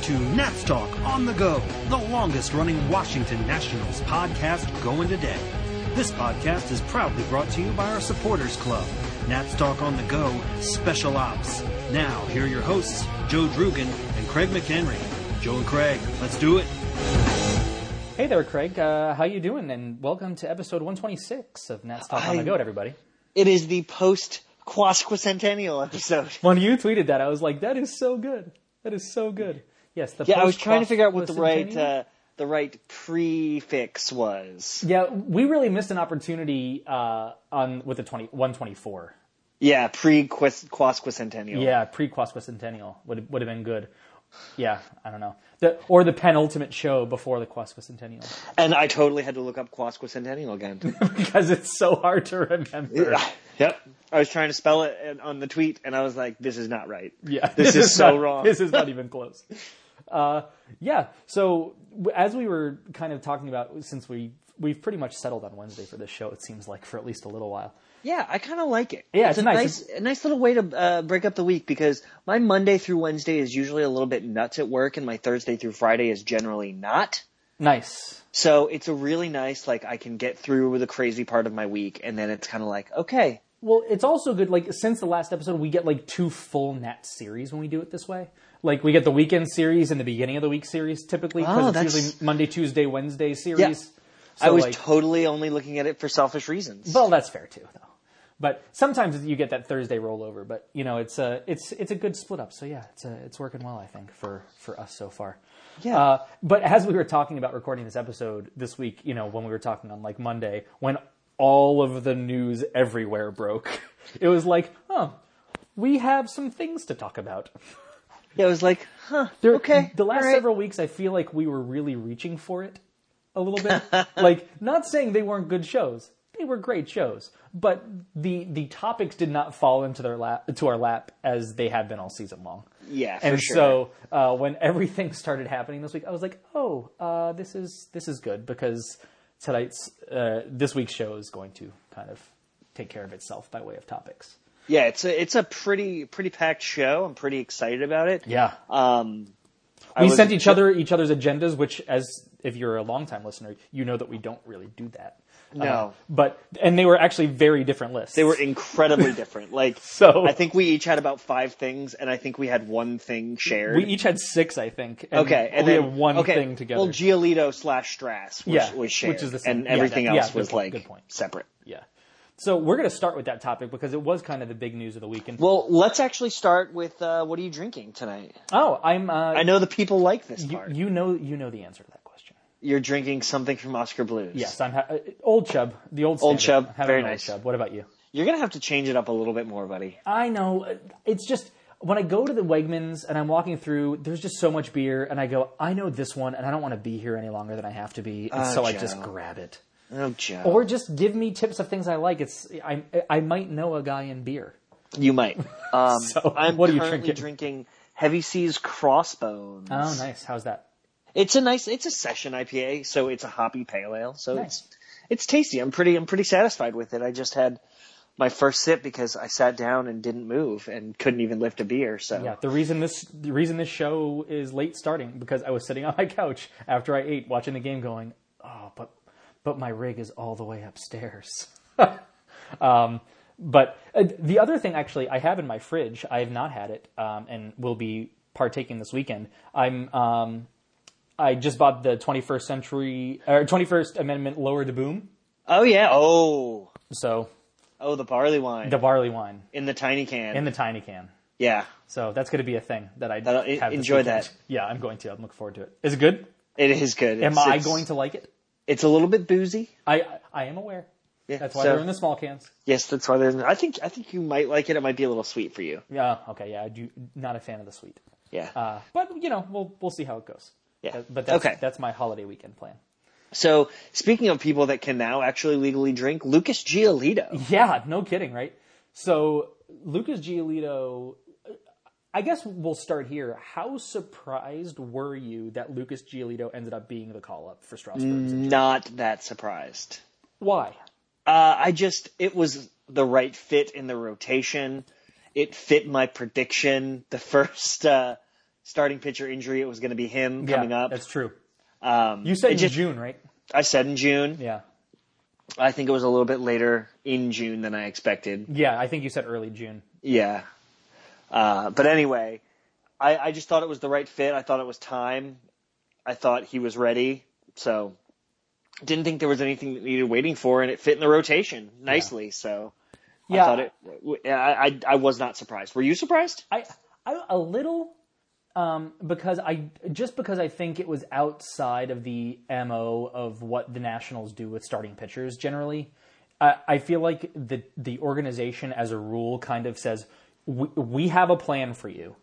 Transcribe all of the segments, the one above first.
listening to Nats Talk on the Go, the longest running Washington Nationals podcast going today. This podcast is proudly brought to you by our supporters club, Nats Talk on the Go Special Ops. Now, here are your hosts, Joe Drugan and Craig McHenry. Joe and Craig, let's do it. Hey there, Craig. Uh, how you doing? And welcome to episode 126 of Nats Talk on the Go, everybody. It is the post Quasquicentennial episode. When you tweeted that, I was like, that is so good. That is so good. Yes, the Yeah, I was trying to figure out what the right uh, the right prefix was. Yeah, we really missed an opportunity uh, on with the 20, 124. Yeah, pre Quasquicentennial. Yeah, pre Quasquicentennial would would have been good. Yeah, I don't know. The, or the penultimate show before the Quasquicentennial And I totally had to look up Quasquicentennial again. because it's so hard to remember. yep. I was trying to spell it on the tweet, and I was like, "This is not right." Yeah, This is so not- wrong. This is not even close. Uh, yeah. So as we were kind of talking about, since we we've pretty much settled on Wednesday for this show, it seems like for at least a little while. Yeah, I kind of like it. Yeah, it's, it's a nice. nice, a nice little way to uh, break up the week because my Monday through Wednesday is usually a little bit nuts at work, and my Thursday through Friday is generally not. Nice. So it's a really nice, like, I can get through the crazy part of my week, and then it's kind of like, okay, Well, it's also good. Like since the last episode, we get like two full net series when we do it this way. Like we get the weekend series and the beginning of the week series typically because Oh, it's that's- usually Monday, Tuesday, Wednesday series. So, I was like, totally only looking at it for selfish reasons. Well, that's fair too, though. But sometimes you get that Thursday rollover. But you know, it's a it's it's a good split up. So yeah, it's a, it's working well, I think, for for us so far. Yeah. Uh, but as we were talking about recording this episode this week, you know, when we were talking on like Monday, when all of the news everywhere broke, it was like, huh, we have some things to talk about. yeah, I was like, huh, There- okay. The last right. several weeks, I feel like we were really reaching for it a little bit. like, not saying they weren't good shows; were great shows. But the the topics did not fall into their lap to our lap as they have been all season long. Yeah, and sure. so uh, when everything started happening this week, I was like, "Oh, uh, this is this is good because tonight's uh, this week's show is going to kind of take care of itself by way of topics." yeah, it's a it's a pretty pretty packed show. I'm pretty excited about it. Yeah, Um, we was sent each other each other's agendas, which, as if you're a longtime listener, you know that we don't really do that. No. Uh, but and they were actually very different lists. They were incredibly different. Like, So- I think we each had about five things, and I think we had one thing shared. we each had six, I think. And okay, and we then had one okay, thing together. Well, Giolito slash Strass was, Yeah, was shared, which is the same. and Yeah, everything that- yeah, else good was point, like separate. yeah. So we're going to start with that topic because it was kind of the big news of the weekend. Well, let's actually start with uh, what are you drinking tonight? oh, I'm. Uh, I know the people like this you, part. you know you know the answer to that. You're drinking something from Oskar Blues. Yes, I'm ha- uh, old Chub, the old Old standard. Chub, having very an old nice. Chub. What about you? You're gonna have to change it up a little bit more, buddy. I know. uh, It's just when I go to the Wegmans and I'm walking through, there's just so much beer, and I go, I know this one, and I don't want to be here any longer than I have to be, and Oh, so I Joe. just grab it. Oh, Joe. Or just give me tips of things I like. It's I I might know a guy in beer. you might. Um, So, I'm what are you currently drinking? drinking Heavy Seas Crossbones. Oh, nice. How's that? It's a nice. It's a session IPA, so it's a hoppy pale ale. So Nice. it's it's tasty. I'm pretty. I'm pretty satisfied with it. I just had my first sip because I sat down and didn't move and couldn't even lift a beer. So Yeah, the reason this the reason this show is late starting because I was sitting on my couch after I ate, watching the game, going, "Oh, but but my rig is all the way upstairs." um, but uh, the other thing, actually, I have in my fridge. I have not had it, um, and will be partaking this weekend. I'm um, I just bought the 21st century or 21st Amendment Lower de Boom. Oh yeah. Oh. So Oh, the barley wine the barley wine in the tiny can. in the tiny can. yeah. So that's going to be a thing that I That'll- have enjoy that. Yeah, I'm going to. I'm looking forward to it. Is it good? It is good. Am It's- I it's- going to like it? It's a little bit boozy. I I am aware. Yeah, That's why so- they're in the small cans. Yes, that's why there's. I think I think you might like it. It might be a little sweet for you. Yeah. Okay. Yeah. I do. Not a fan of the sweet. Yeah. Uh, but you know, we'll we'll see how it goes. Yeah. Uh, But that's, Okay. that's my holiday weekend plan. so speaking of people that can now actually legally drink, Lucas Giolito. Yeah. No kidding. Right. So Lucas Giolito. I guess we'll start here. How surprised were you that Lucas Giolito ended up being the call up for Strasburg? Not that surprised. Why? Uh, I just it was the right fit in the rotation. It fit my prediction. The first uh, starting pitcher injury. It was going to be him Yeah, coming up. That's true. Um, You said in just, June, right? I said in June. Yeah. I think it was a little bit later in June than I expected. Yeah, I think you said early June. Yeah. Uh, but anyway, I, I just thought it was the right fit. I thought it was time. I thought he was ready. So didn't think there was anything that needed waiting for, and it fit in the rotation nicely. So Yeah. I thought it. I, I I was not surprised. Were you surprised? I, I a little um, because I just because I think it was outside of the mo of what the Nationals do with starting pitchers generally. I, I feel like the the organization as a rule kind of says we, we have a plan for you,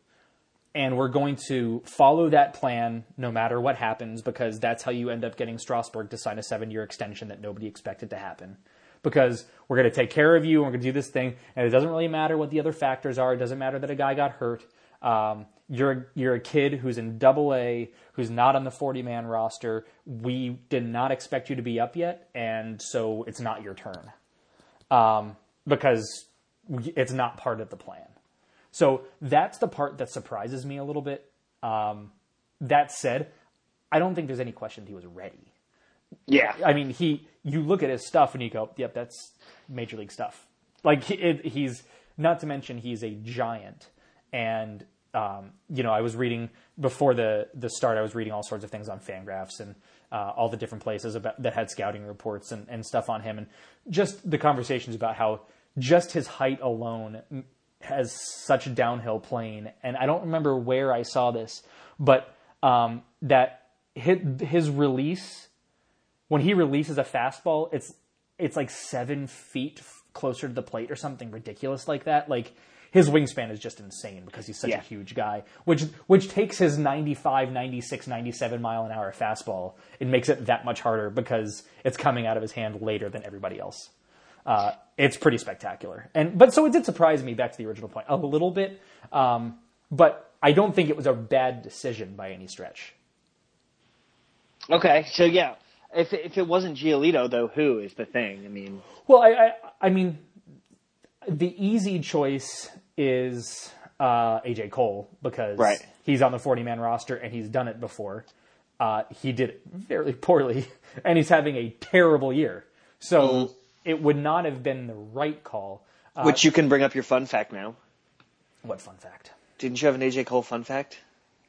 and we're going to follow that plan no matter what happens because that's how you end up getting Strasburg to sign a seven year extension that nobody expected to happen. Because we're going to take care of you and we're going to do this thing, and it doesn't really matter what the other factors are. It doesn't matter that a guy got hurt. Um, you're you're a kid who's in Double A, who's not on the 40 man roster. We did not expect you to be up yet, and so it's not your turn um, because it's not part of the plan. So that's the part that surprises me a little bit. Um, that said, I don't think there's any question that he was ready. Yeah. I mean, he you look at his stuff and you go, "Yep, that's major league stuff." Like he, it, he's not to mention he's a giant, and um, you know I was reading before the the start. I was reading all sorts of things on Fangraphs and uh, all the different places about that had scouting reports and, and stuff on him, and just the conversations about how just his height alone has such a downhill plane. And I don't remember where I saw this, but um, that his, his release when he releases a fastball, it's it's like seven feet closer to the plate or something ridiculous like that. Like his wingspan is just insane because he's such Yeah. a huge guy, which which takes his 95, 96, 97 mile an hour fastball and makes it that much harder because it's coming out of his hand later than everybody else. Uh, it's pretty spectacular, and but so it did surprise me. Back to the original point, a little bit, um, but I don't think it was a bad decision by any stretch. Okay. So yeah, if if it wasn't Giolito though, who is the thing? I mean, Well, I, I, I mean, the easy choice is uh, AJ Cole because Right. he's on the 40 man roster and he's done it before. Uh, he did it very poorly and he's having a terrible year. So it would not have been the right call. Uh, which you can bring up your fun fact now. what fun fact? Didn't you have an AJ Cole fun fact?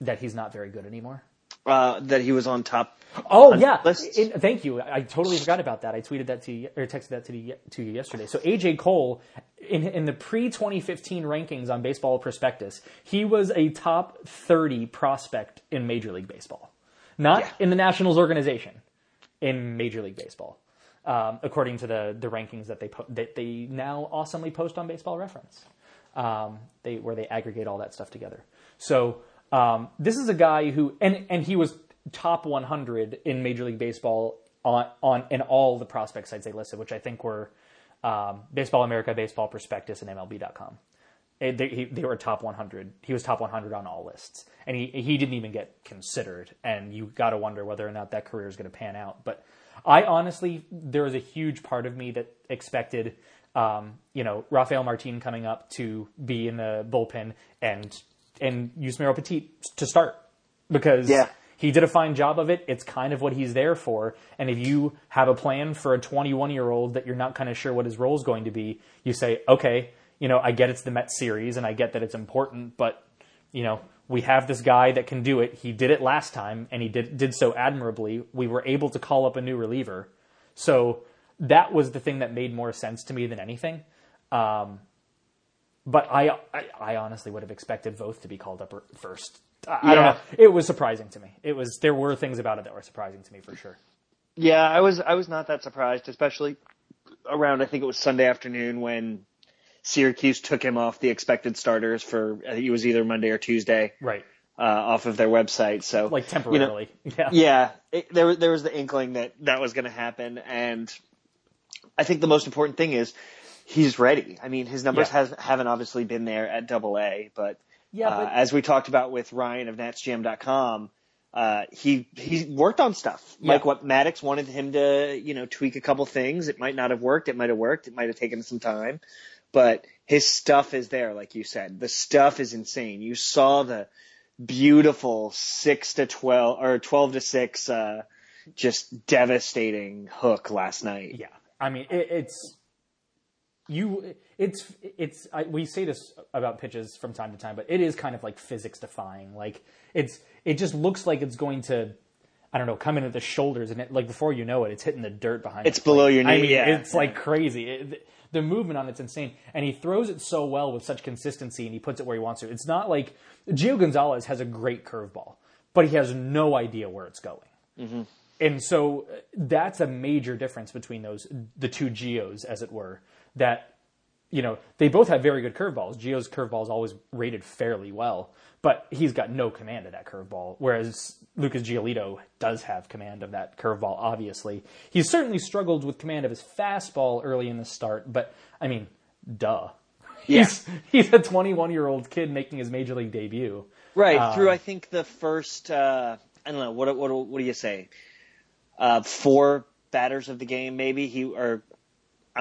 That he's not very good anymore. Uh, that he was on top. Oh on yeah? It- thank you. I totally forgot about that. I tweeted that to you or texted that to you, to you yesterday. So AJ Cole in in the pre 2015 rankings on Baseball Prospectus, he was a top 30 prospect in Major League Baseball, not Yeah. in the Nationals organization, in Major League Baseball, um, according to the the rankings that they po- that they now awesomely post on Baseball Reference, um, they where they aggregate all that stuff together. So um, this is a guy who and and he was top 100 in Major League Baseball on on in all the prospect sites they listed, which I think were um, Baseball America, Baseball Prospectus, and MLB.com. Eh, They, he, they were top 100. He was top 100 on all lists, and he he didn't even get considered. And you got to wonder whether or not that career is going to pan out. But I honestly, there was a huge part of me that expected, um, you know, Rafael Martin coming up to be in the bullpen and and Yusmeiro Petit to start because Yeah. he did a fine job of it. It's kind of what he's there for. And if you have a plan for a 21 year old that you're not kind of sure what his role is going to be, you say, okay, you know, I get it's the Met series and I get that it's important, but you know, we have this guy that can do it. He did it last time and he did did so admirably. We were able to call up a new reliever. So that was the thing that made more sense to me than anything. Um, but I, I, I honestly would have expected Voth to be called up first. I, I don't know. It was surprising to me. It was there were things about it that were surprising to me for sure. Yeah, I was I was not that surprised, especially around I think it was Sunday afternoon when Syracuse took him off the expected starters for I think it was either Monday or Tuesday Right. uh, off of their website. So Like you know, temporarily. yeah. yeah, it, there there was the inkling that that was going to happen, and I think the most important thing is he's ready. I mean, his numbers Yeah. has haven't obviously been there at Double A, but Yeah, uh, as we talked about with Ryan of NatsGM.com, uh, he he worked on stuff. Yeah. Like what Maddux wanted him to, you know, tweak a couple things. It might not have worked. It might have worked. It might have taken some time, but his stuff is there. Like you said, the stuff is insane. You saw the beautiful six to twelve or twelve to six, uh, just devastating hook last night. Yeah, I mean it, it's you. It's it's I, we say this about pitches from time to time, but it is kind of like physics defying. Like it's it just looks like it's going to. I don't know, come in at the shoulders, and it, like before you know it, it's hitting the dirt behind. It's the plate. below your knee. I mean, yeah. it's like crazy. It, the movement on it's insane, and he throws it so well with such consistency, and he puts it where he wants to. It's not like Gio Gonzalez has a great curveball, but he has no idea where it's going. Mm-hmm. And so uh, that's a major difference between those the two Gios, as it were. That you know they both have very good curveballs. Gio's curveball is always rated fairly well, but he's got no command of that curveball. Whereas Lucas Giolito does have command of that curveball. Obviously, he's certainly struggled with command of his fastball early in the start. But I mean, duh. Yeah. He's he's a 21 year old kid making his major league debut. Right Um, through, I think the first. Uh, I don't know what what what do you say? Uh, four batters of the game, maybe he or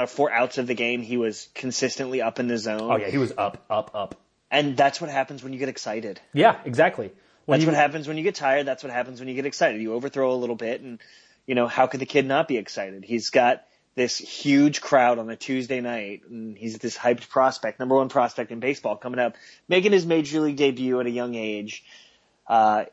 four outs of the game, he was consistently up in the zone. Oh yeah, he was up, up, up. and that's what happens when you get excited. Yeah, exactly. When That's you- what happens when you get tired. That's what happens when you get excited. You overthrow a little bit, and you know how could the kid not be excited? He's got this huge crowd on a Tuesday night, and he's this hyped prospect, number one prospect in baseball, coming up, making his major league debut at a young age. Uh,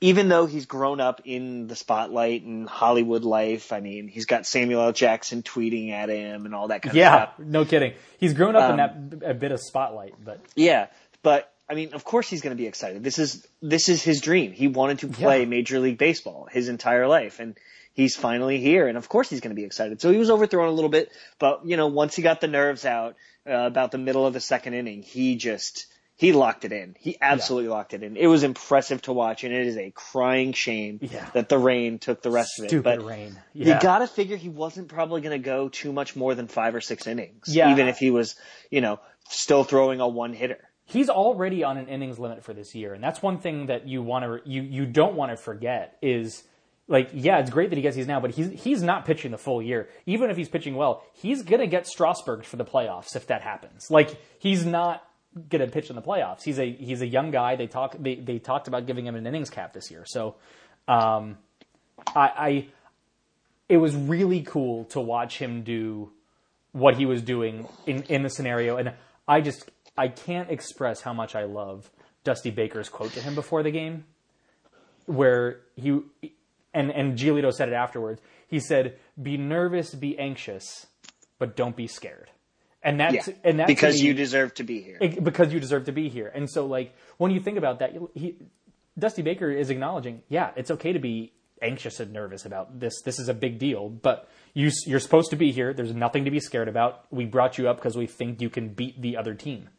even though he's grown up in the spotlight and Hollywood life, I mean, he's got Samuel L. Jackson tweeting at him and all that kind of stuff. Yeah, no kidding. He's grown up in Um, that a bit of spotlight, but Yeah, but I mean, of course he's going to be excited. This is this is his dream. He wanted to play Yeah. Major League Baseball his entire life, and he's finally here. And of course he's going to be excited. So he was overthrown a little bit, but you know, once he got the nerves out uh, about the middle of the second inning, he just he locked it in. He absolutely locked it in. It was impressive to watch, and it is a crying shame Yeah. that the rain took the rest of it. stupid But rain. you got to figure he wasn't probably going to go too much more than five or six innings, Yeah. even if he was, you know, still throwing a one hitter. He's already on an innings limit for this year, and that's one thing that you want to you you don't want to forget is like yeah, it's great that he gets these now, but he's he's not pitching the full year. Even if he's pitching well, he's gonna get Strasburg for the playoffs if that happens. Like he's not gonna pitch in the playoffs. He's a he's a young guy. They talk they they talked about giving him an innings cap this year, so um, I, I it was really cool to watch him do what he was doing in, in the scenario. And I just, I can't express how much I love Dusty Baker's quote to him before the game, where he, and, and Giolito said it afterwards. He said, be nervous, be anxious, but don't be scared. And that's, Yeah, and that's because me- you deserve to be here. because you deserve to be here. And so, like, when you think about that, he, Dusty Baker is acknowledging, yeah, it's okay to be anxious and nervous about this. This is a big deal, but you, you're supposed to be here. There's nothing to be scared about. We brought you up because we think you can beat the other team.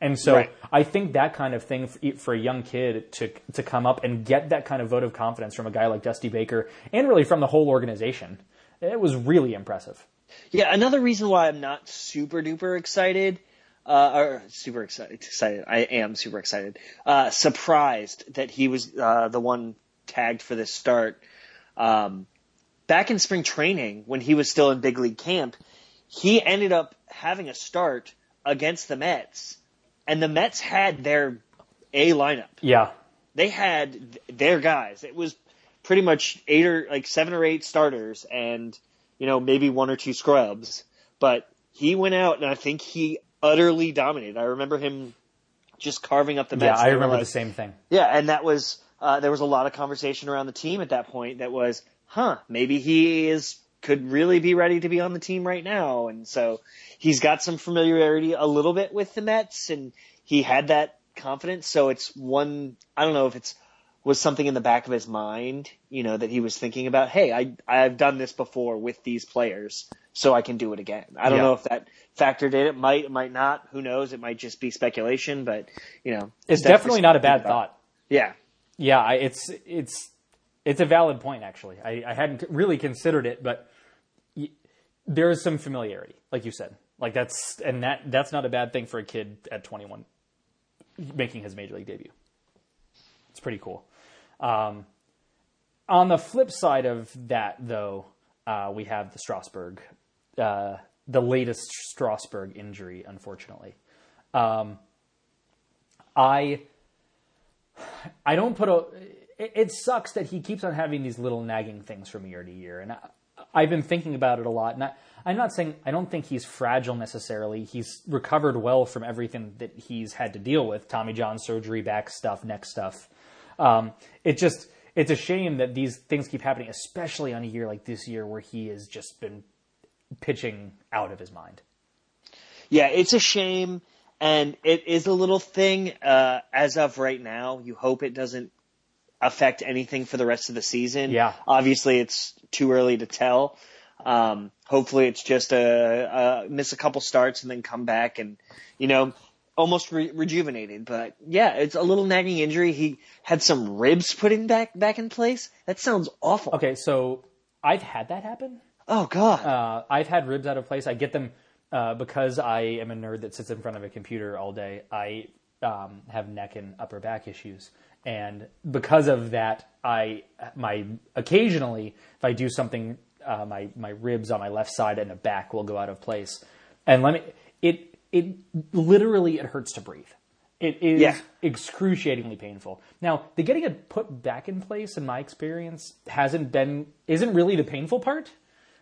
And so Right. I think that kind of thing for, for a young kid to to come up and get that kind of vote of confidence from a guy like Dusty Baker and really from the whole organization, it was really impressive. Yeah, another reason why I'm not super duper excited, uh, or super excited, excited, I am super excited, uh, surprised that he was, uh, the one tagged for this start. Um, back in spring training, when he was still in big league camp, he ended up having a start against the Mets, and the Mets had their A lineup Yeah. they had th- their guys. It was pretty much eight or like seven or eight starters and, you know, maybe one or two scrubs. But he went out and I think he utterly dominated. I remember him just carving up the Yeah, Mets. I remember like- the same thing. Yeah, and that was, uh, there was a lot of conversation around the team at that point that was, huh, maybe he is, could really be ready to be on the team right now. And so he's got some familiarity a little bit with the Mets and he had that confidence. So it's one, I don't know if it's, was something in the back of his mind, you know, that he was thinking about, hey, I, I've done this before with these players, so I can do it again. I don't Yeah. know if that factored in. It might, it might not. Who knows? It might just be speculation, but, you know. It's definitely not a bad something to think about. thought. Yeah. Yeah, I, it's it's it's a valid point actually. I, I hadn't really considered it, but y- there is some familiarity, like you said. Like that's and that that's not a bad thing for a kid at 21 making his major league debut. It's pretty cool. Um, on the flip side of that, though, uh, we have the Strasburg, uh, the latest Strasburg injury, unfortunately. Um, I I don't put a. It, it sucks that he keeps on having these little nagging things from year to year, and I, I've been thinking about it a lot. And I, I'm not saying I don't think he's fragile necessarily. He's recovered well from everything that he's had to deal with: Tommy John surgery, back stuff, neck stuff. Um, it just it's a shame that these things keep happening, especially on a year like this year where he has just been pitching out of his mind. Yeah, it's a shame, and it is a little thing uh, as of right now. You hope it doesn't affect anything for the rest of the season. Yeah. Obviously, it's too early to tell. Um, hopefully, it's just a, a miss a couple starts and then come back and you know almost re- rejuvenated. But yeah, it's a little nagging injury. He had some ribs put in back back in place. That sounds awful. Okay, so I've had that happen. Oh God. Uh, I've had ribs out of place. I get them uh, because I am a nerd that sits in front of a computer all day. I um, have neck and upper back issues, and because of that, I my occasionally if I do something, uh, my my ribs on my left side and the back will go out of place. And let me it it literally it hurts to breathe. It is Yeah. excruciatingly painful. Now, the getting it put back in place, in my experience, hasn't been isn't really the painful part.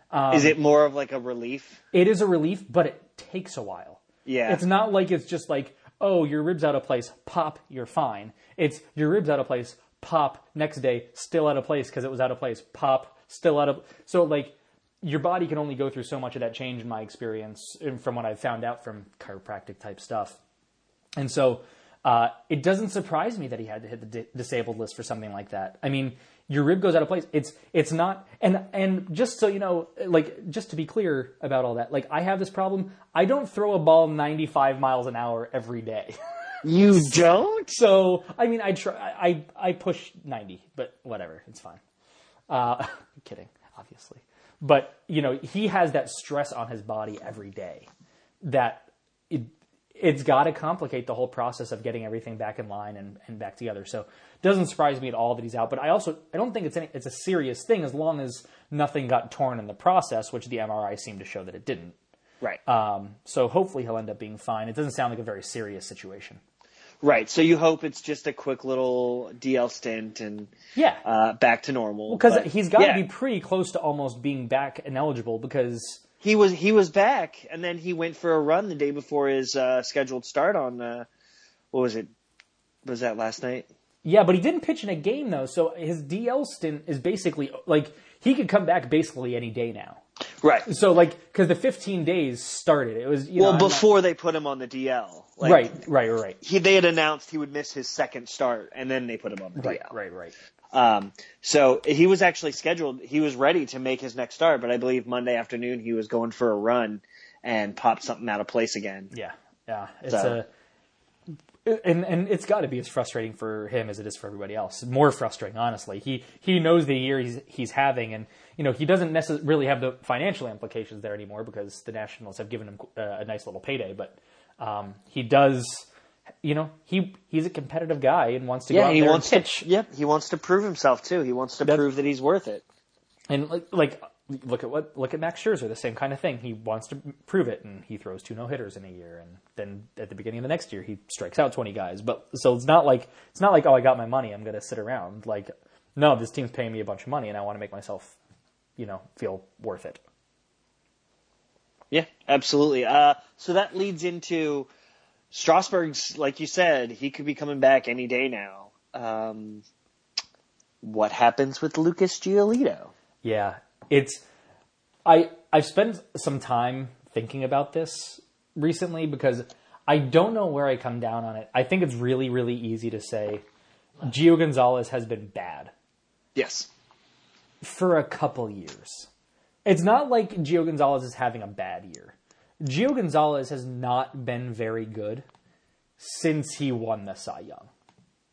Um, is it more of like a relief? It is a relief, but it takes a while. Yeah. It's not like it's just like, oh, your rib's out of place, pop, you're fine. It's your rib's out of place, pop, next day, still out of place because it was out of place, pop, still out of. So, like, your body can only go through so much of that change, in my experience, and from what I've found out from chiropractic type stuff. And so uh, it doesn't surprise me that he had to hit the di- disabled list for something like that. I mean, your rib goes out of place. It's it's not and and just so you know, like just to be clear about all that, like I have this problem. I don't throw a ball 95 miles an hour every day. You don't? so I mean, I try. I I push 90, but whatever, it's fine. Uh, kidding, obviously. But you know, he has that stress on his body every day that it, it's got to complicate the whole process of getting everything back in line and, and back together. So it doesn't surprise me at all that he's out. But I also I don't think it's any, it's a serious thing as long as nothing got torn in the process, which the MRI seemed to show that it didn't. Right. Um, so hopefully he'll end up being fine. It doesn't sound like a very serious situation. Right. So you hope it's just a quick little DL stint and Yeah. uh, back to normal. Because But, he's got to yeah, be pretty close to almost being back and eligible because he was he was back, and then he went for a run the day before his uh, scheduled start on uh, what was it? Was that last night? yeah, but he didn't pitch in a game though, so his DL stint is basically like he could come back basically any day now. Right. So like because the 15 days started, it was you Well, know, I'm not- before they put him on the DL, like, right, right, right, right, He they had announced he would miss his second start, and then they put him on the right, DL. right, right. Um, so he was actually scheduled. He was ready to make his next start, but I believe Monday afternoon he was going for a run and popped something out of place again. Yeah, yeah. It's So- a and and it's got to be as frustrating for him as it is for everybody else. More frustrating, honestly. He he knows the year he's he's having, and you know he doesn't necessarily really have the financial implications there anymore because the Nationals have given him uh, a nice little payday. But um, he does, you know, he he's a competitive guy and wants to go Yeah, out he there wants and pitch. to. Yep, he wants to prove himself too. He wants to That's- prove that he's worth it. And like, like look at what look at Max Scherzer, the same kind of thing. He wants to prove it, and he throws two no hitters in a year, and then at the beginning of the next year, he strikes out twenty guys. But so it's not like it's not like oh, I got my money, I'm going to sit around. Like, no, this team's paying me a bunch of money, and I want to make myself, you know, feel worth it. Yeah, absolutely. Uh, so that leads into Strasburg's, like you said, he could be coming back any day now. Um, what happens with Lucas Giolito? Yeah, it's I I've spent some time thinking about this recently because I don't know where I come down on it. I think it's really really easy to say Gio Gonzalez has been bad. Yes. for a couple years. It's not like Gio Gonzalez is having a bad year. Gio Gonzalez has not been very good since he won the Cy Young.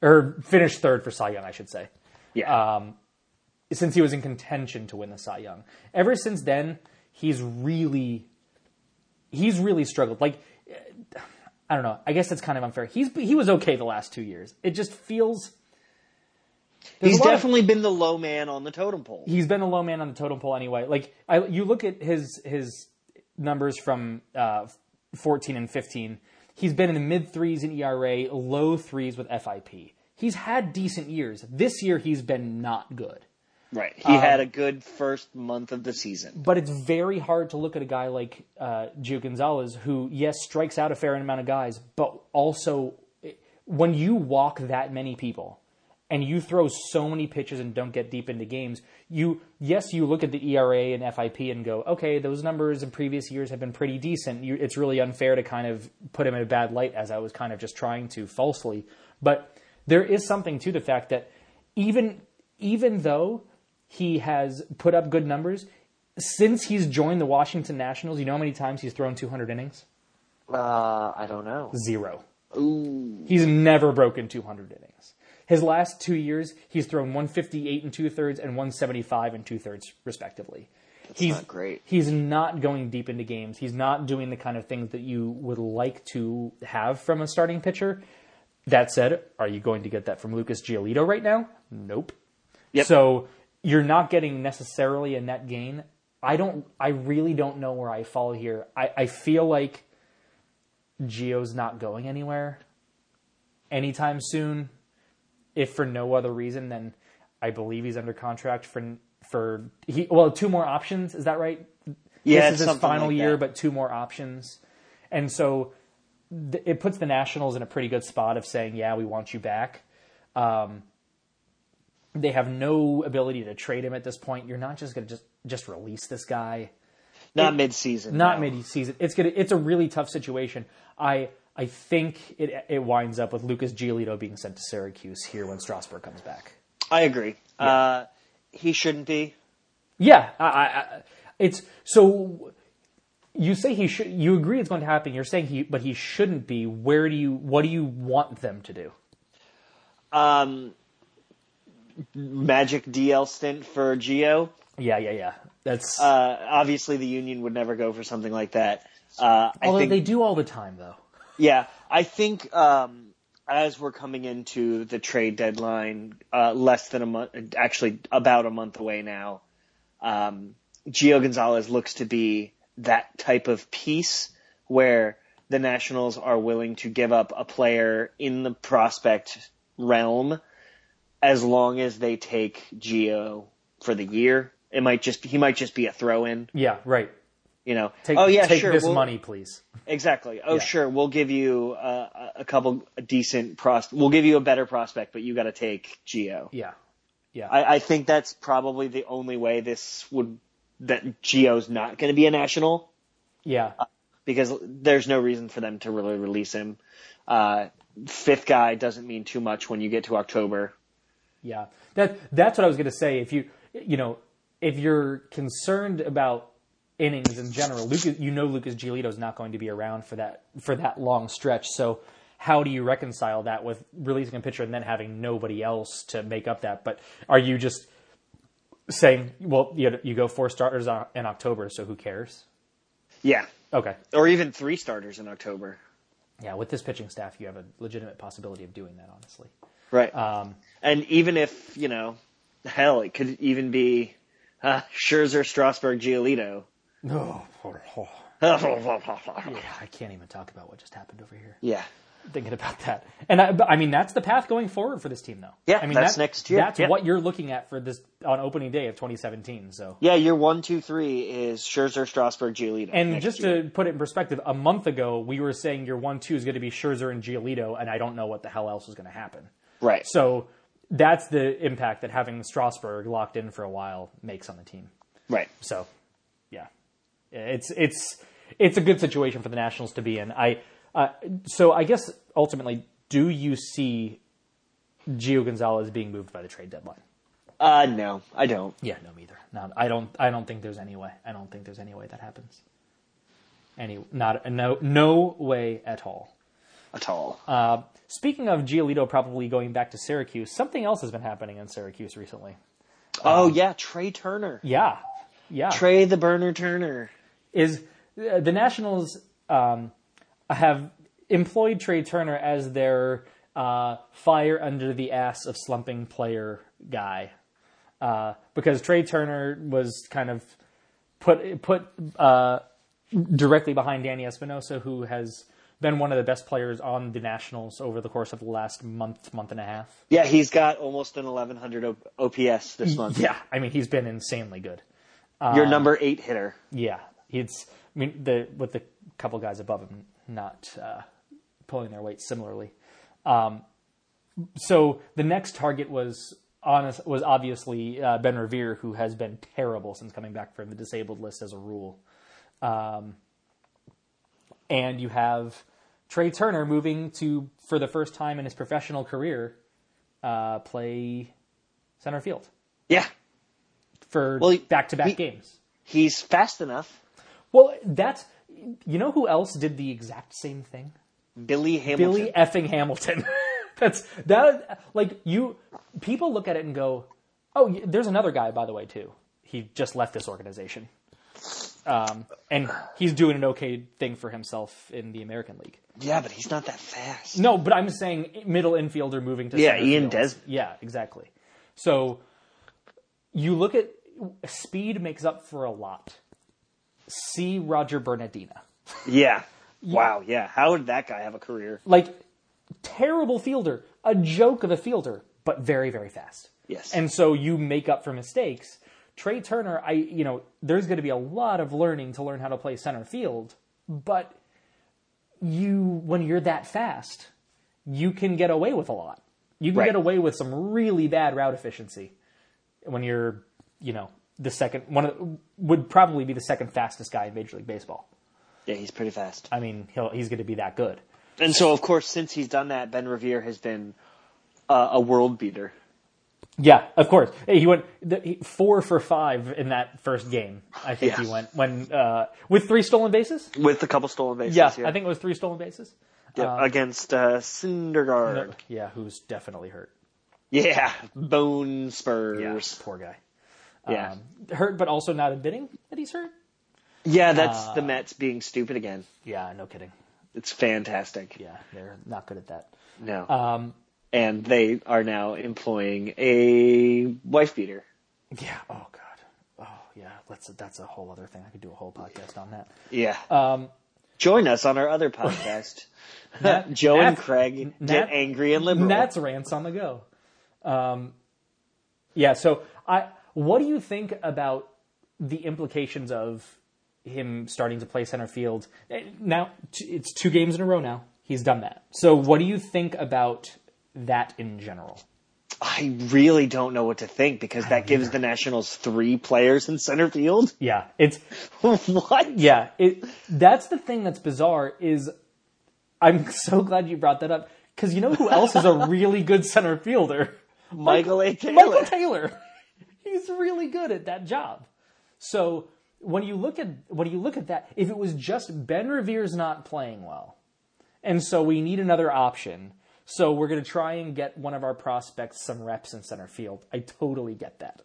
Or finished third for Cy Young, I should say. Yeah. Um, Since he was in contention to win the Cy Young. Ever since then, he's really he's really struggled. Like I don't know. I guess that's kind of unfair. He's he was okay the last 2 years. It just feels He's lot of- definitely been the low man on the totem pole. he's been a low man on the totem pole anyway. Like I, you look at his his numbers from uh, 14 and 15. He's been in the mid threes in ERA, low threes with FIP. he's had decent years. This year he's been not good. Right. He had a good first month of the season. But it's very hard to look at a guy like uh, Gio Gonzalez, who yes strikes out a fair amount of guys, but also when you walk that many people and you throw so many pitches and don't get deep into games, you yes you look at the ERA and FIP and go, okay, those numbers in previous years have been pretty decent. You, it's really unfair to kind of put him in a bad light, as I was kind of just trying to falsely. But there is something to the fact that even even though he has put up good numbers since he's joined the Washington Nationals. You know how many times he's thrown 200 innings? Uh, I don't know. Zero. Ooh. He's never broken 200 innings. His last two years, he's thrown 158 and two thirds and 175 and two thirds, respectively. he's not great. He's not going deep into games. He's not doing the kind of things that you would like to have from a starting pitcher. That said, are you going to get that from Lucas Giolito right now? Nope. Yep. So you're not getting necessarily a net gain. I don't. I really don't know where I fall here. I, I feel like Gio's not going anywhere anytime soon. If for no other reason than I believe he's under contract for for he well two more options. Is that right? Yeah, this is his final like year, but two more options, and so th- it puts the Nationals in a pretty good spot of saying, "Yeah, we want you back." Um, they have no ability to trade him at this point. You're not just going to just just release this guy. Not mid-season. Not no. mid-season. It's gonna. It's a really tough situation. I I think it it winds up with Lucas Giolito being sent to Syracuse here when Strasburg comes back. I agree. Uh, he shouldn't be. Yeah, I, I, it's so. You say he should. You agree it's going to happen. You're saying he, but he shouldn't be. Where do you? What do you want them to do? Um, magic DL stint for Gio. Yeah, yeah, yeah. That's Uh, obviously, the union would never go for something like that. Uh, I although think, they do all the time though. yeah, I think um, as we're coming into the trade deadline, uh, less than a month, actually about a month away now, um, Gio Gonzalez looks to be that type of piece where the Nationals are willing to give up a player in the prospect realm as long as they take Gio for the year. It might just he might just be a throw in, Yeah, right. you know. Take, oh yeah, take sure. this we'll- money, please. Exactly. Oh Yeah. sure, we'll give you uh, a- a couple decent pros. We'll give you a better prospect, but you got to take Gio. Yeah, yeah. I, I think that's probably the only way this would that Gio's not going to be a national Yeah, because there's no reason for them to really release him. Uh, fifth guy doesn't mean too much when you get to October. Yeah. That that's what I was going to say. If you you know if you're concerned about innings in general, Lucas, you know Lucas Giolito is not going to be around for that for that long stretch. So how do you reconcile that with releasing a pitcher and then having nobody else to make up that? But are you just saying, well, you you go four starters in October, so who cares? Yeah, Okay. or even three starters in October. Yeah, with this pitching staff, you have a legitimate possibility of doing that. Honestly. Right. Um, And even if, you know, hell, it could even be uh, Scherzer, Strasburg, Giolito. no. yeah. Yeah, I can't even talk about what just happened over here. Yeah. Thinking about that, and I, I mean that's the path going forward for this team, though. Yeah, I mean that's that- next year. That's Yeah. what you're looking at for this on opening day of 2017. So, yeah, your one, two, three is Scherzer, Strasburg, Giolito. and just year. to put it in perspective, a month ago we were saying your one two is going to be Scherzer and Giolito, and I don't know what the hell else is going to happen. Right. So that's the impact that having Strasburg locked in for a while makes on the team. right. So, yeah, it's it's it's a good situation for the Nationals to be in. I uh, so I guess ultimately, do you see Gio Gonzalez being moved by the trade deadline? Uh, no, I don't. Yeah, no, neither. No, I don't. I don't think there's any way. I don't think there's any way that happens. Any, not no, no way at all. At all. Uh, speaking of Giolito probably going back to Syracuse, something else has been happening in Syracuse recently. oh, yeah, Trey Turner. Yeah, yeah. Trey the Burner Turner. is uh, the Nationals um, have employed Trey Turner as their uh, fire under the ass of slumping player guy uh, because Trey Turner was kind of put put uh, directly behind Danny Espinosa, who has been one of the best players on the Nationals over the course of the last month, month and a half. Yeah, he's got almost an 1100 OPS this month. Yeah, I mean he's been insanely good. Your number eight hitter. Yeah, it's. I mean the with the couple guys above him not uh, pulling their weight similarly. Um, so the next target was honest was obviously uh, Ben Revere, who has been terrible since coming back from the disabled list as a rule. Um, and you have Trey Turner moving to for the first time in his professional career uh, play center field Yeah, for Well, back-to-back games. he's fast enough. Well, that's you know who else did the exact same thing? Billy Hamilton. Billy effing Hamilton. that's that like you people look at it and go, "Oh, there's another guy by the way too. He just left this organization." Um, and he's doing an okay thing for himself in the American League. Yeah, but he's not that fast. No, but I'm saying middle infielder moving to Yeah, Ian field. Desmond. Yeah, exactly. So you look at speed makes up for a lot. See Roger Bernadina. Yeah. Wow. Yeah. How did that guy have a career? Like terrible fielder, a joke of a fielder, but very very fast. Yes. And so you make up for mistakes. Trey Turner, I you know, there's going to be a lot of learning to learn how to play center field, but you when you're that fast, you can get away with a lot. You can Right. get away with some really bad route efficiency when you're, you know, the second one of, would probably be the second fastest guy in Major League Baseball. Yeah, he's pretty fast. I mean, he'll, he's going to be that good. And so, of course, since he's done that, Ben Revere has been uh, a world beater. Yeah, of course. Hey, He went four for five in that first game. I think Yeah. he went when uh, with three stolen bases. With a couple stolen bases. Yeah, I think it was three stolen bases. Yeah, against uh, Syndergaard. Yeah, who's definitely hurt. Yeah, bone Yeah, poor guy. Yeah, Um, hurt, but also not admitting that he's hurt. yeah, that's the Mets being stupid again. Yeah, no kidding. It's fantastic. Yeah, they're not good at that. No, Um, and they are now employing a wife beater. yeah. Oh God. Oh yeah. Let's. That's a whole other thing. I could do a whole podcast on that. Yeah. Um, Join us on our other podcast. Nat- Joe and Craig Nat- get angry and liberal. That's rants on the go. Um, yeah. So, I. What do you think about the implications of him starting to play center field? Eh, Now it's two games in a row. Now he's done that. So, what do you think about that in general? I really don't know what to think because that gives the Nationals three players in center field. Yeah, it's what? yeah. It that's the thing that's bizarre. Is I'm so glad you brought that up because you know who else is a really good center fielder? Michael A. Taylor. Michael Taylor. He's really good at that job. So when you look at when you look at that, if it was just Ben Revere's not playing well, and so we need another option. So we're going to try and get one of our prospects some reps in center field. I totally get that.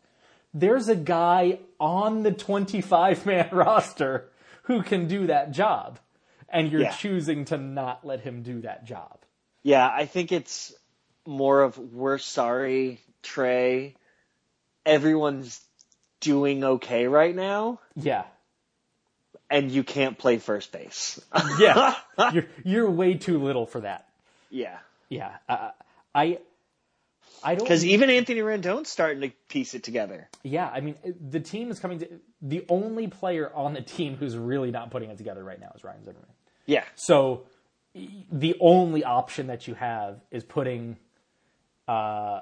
There's a guy on the 25 man roster who can do that job, and you're Yeah. choosing to not let him do that job. Yeah, I think it's more of we're sorry, Trey. Everyone's doing okay right now, Yeah. and you can't play first base. Yeah. you're, you're way too little for that. yeah. Yeah, uh, I, I don't. Because even Anthony Rendon's starting to piece it together. yeah, I mean, the team is coming to. The only player on the team who's really not putting it together right now is Ryan Zimmerman. Yeah. So, the only option that you have is putting, uh,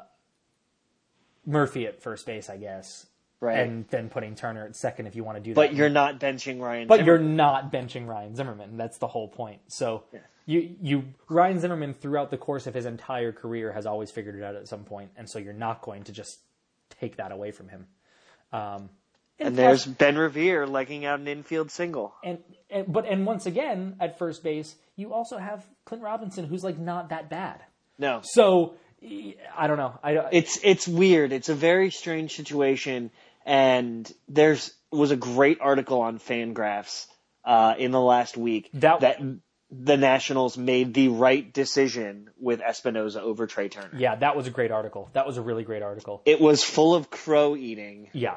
Murphy at first base, I guess, Right. and then putting Turner at second if you want to do that. but you're not benching Ryan. But you're not benching Ryan Zimmerman. That's the whole point. So you you Ryan Zimmerman throughout the course of his entire career has always figured it out at some point, and so you're not going to just take that away from him. Um, And plus- there's Ben Revere legging out an infield single. and, and but and once again at first base you also have Clint Robinson who's like not that bad. No, So I don't know. I it's it's weird. It's a very strange situation, and there's was a great article on Fangraphs uh, in the last week That- that the Nationals made the right decision with Espinosa over Trey Turner. yeah, that was a great article. That was a really great article. It was full of crow eating. Yeah,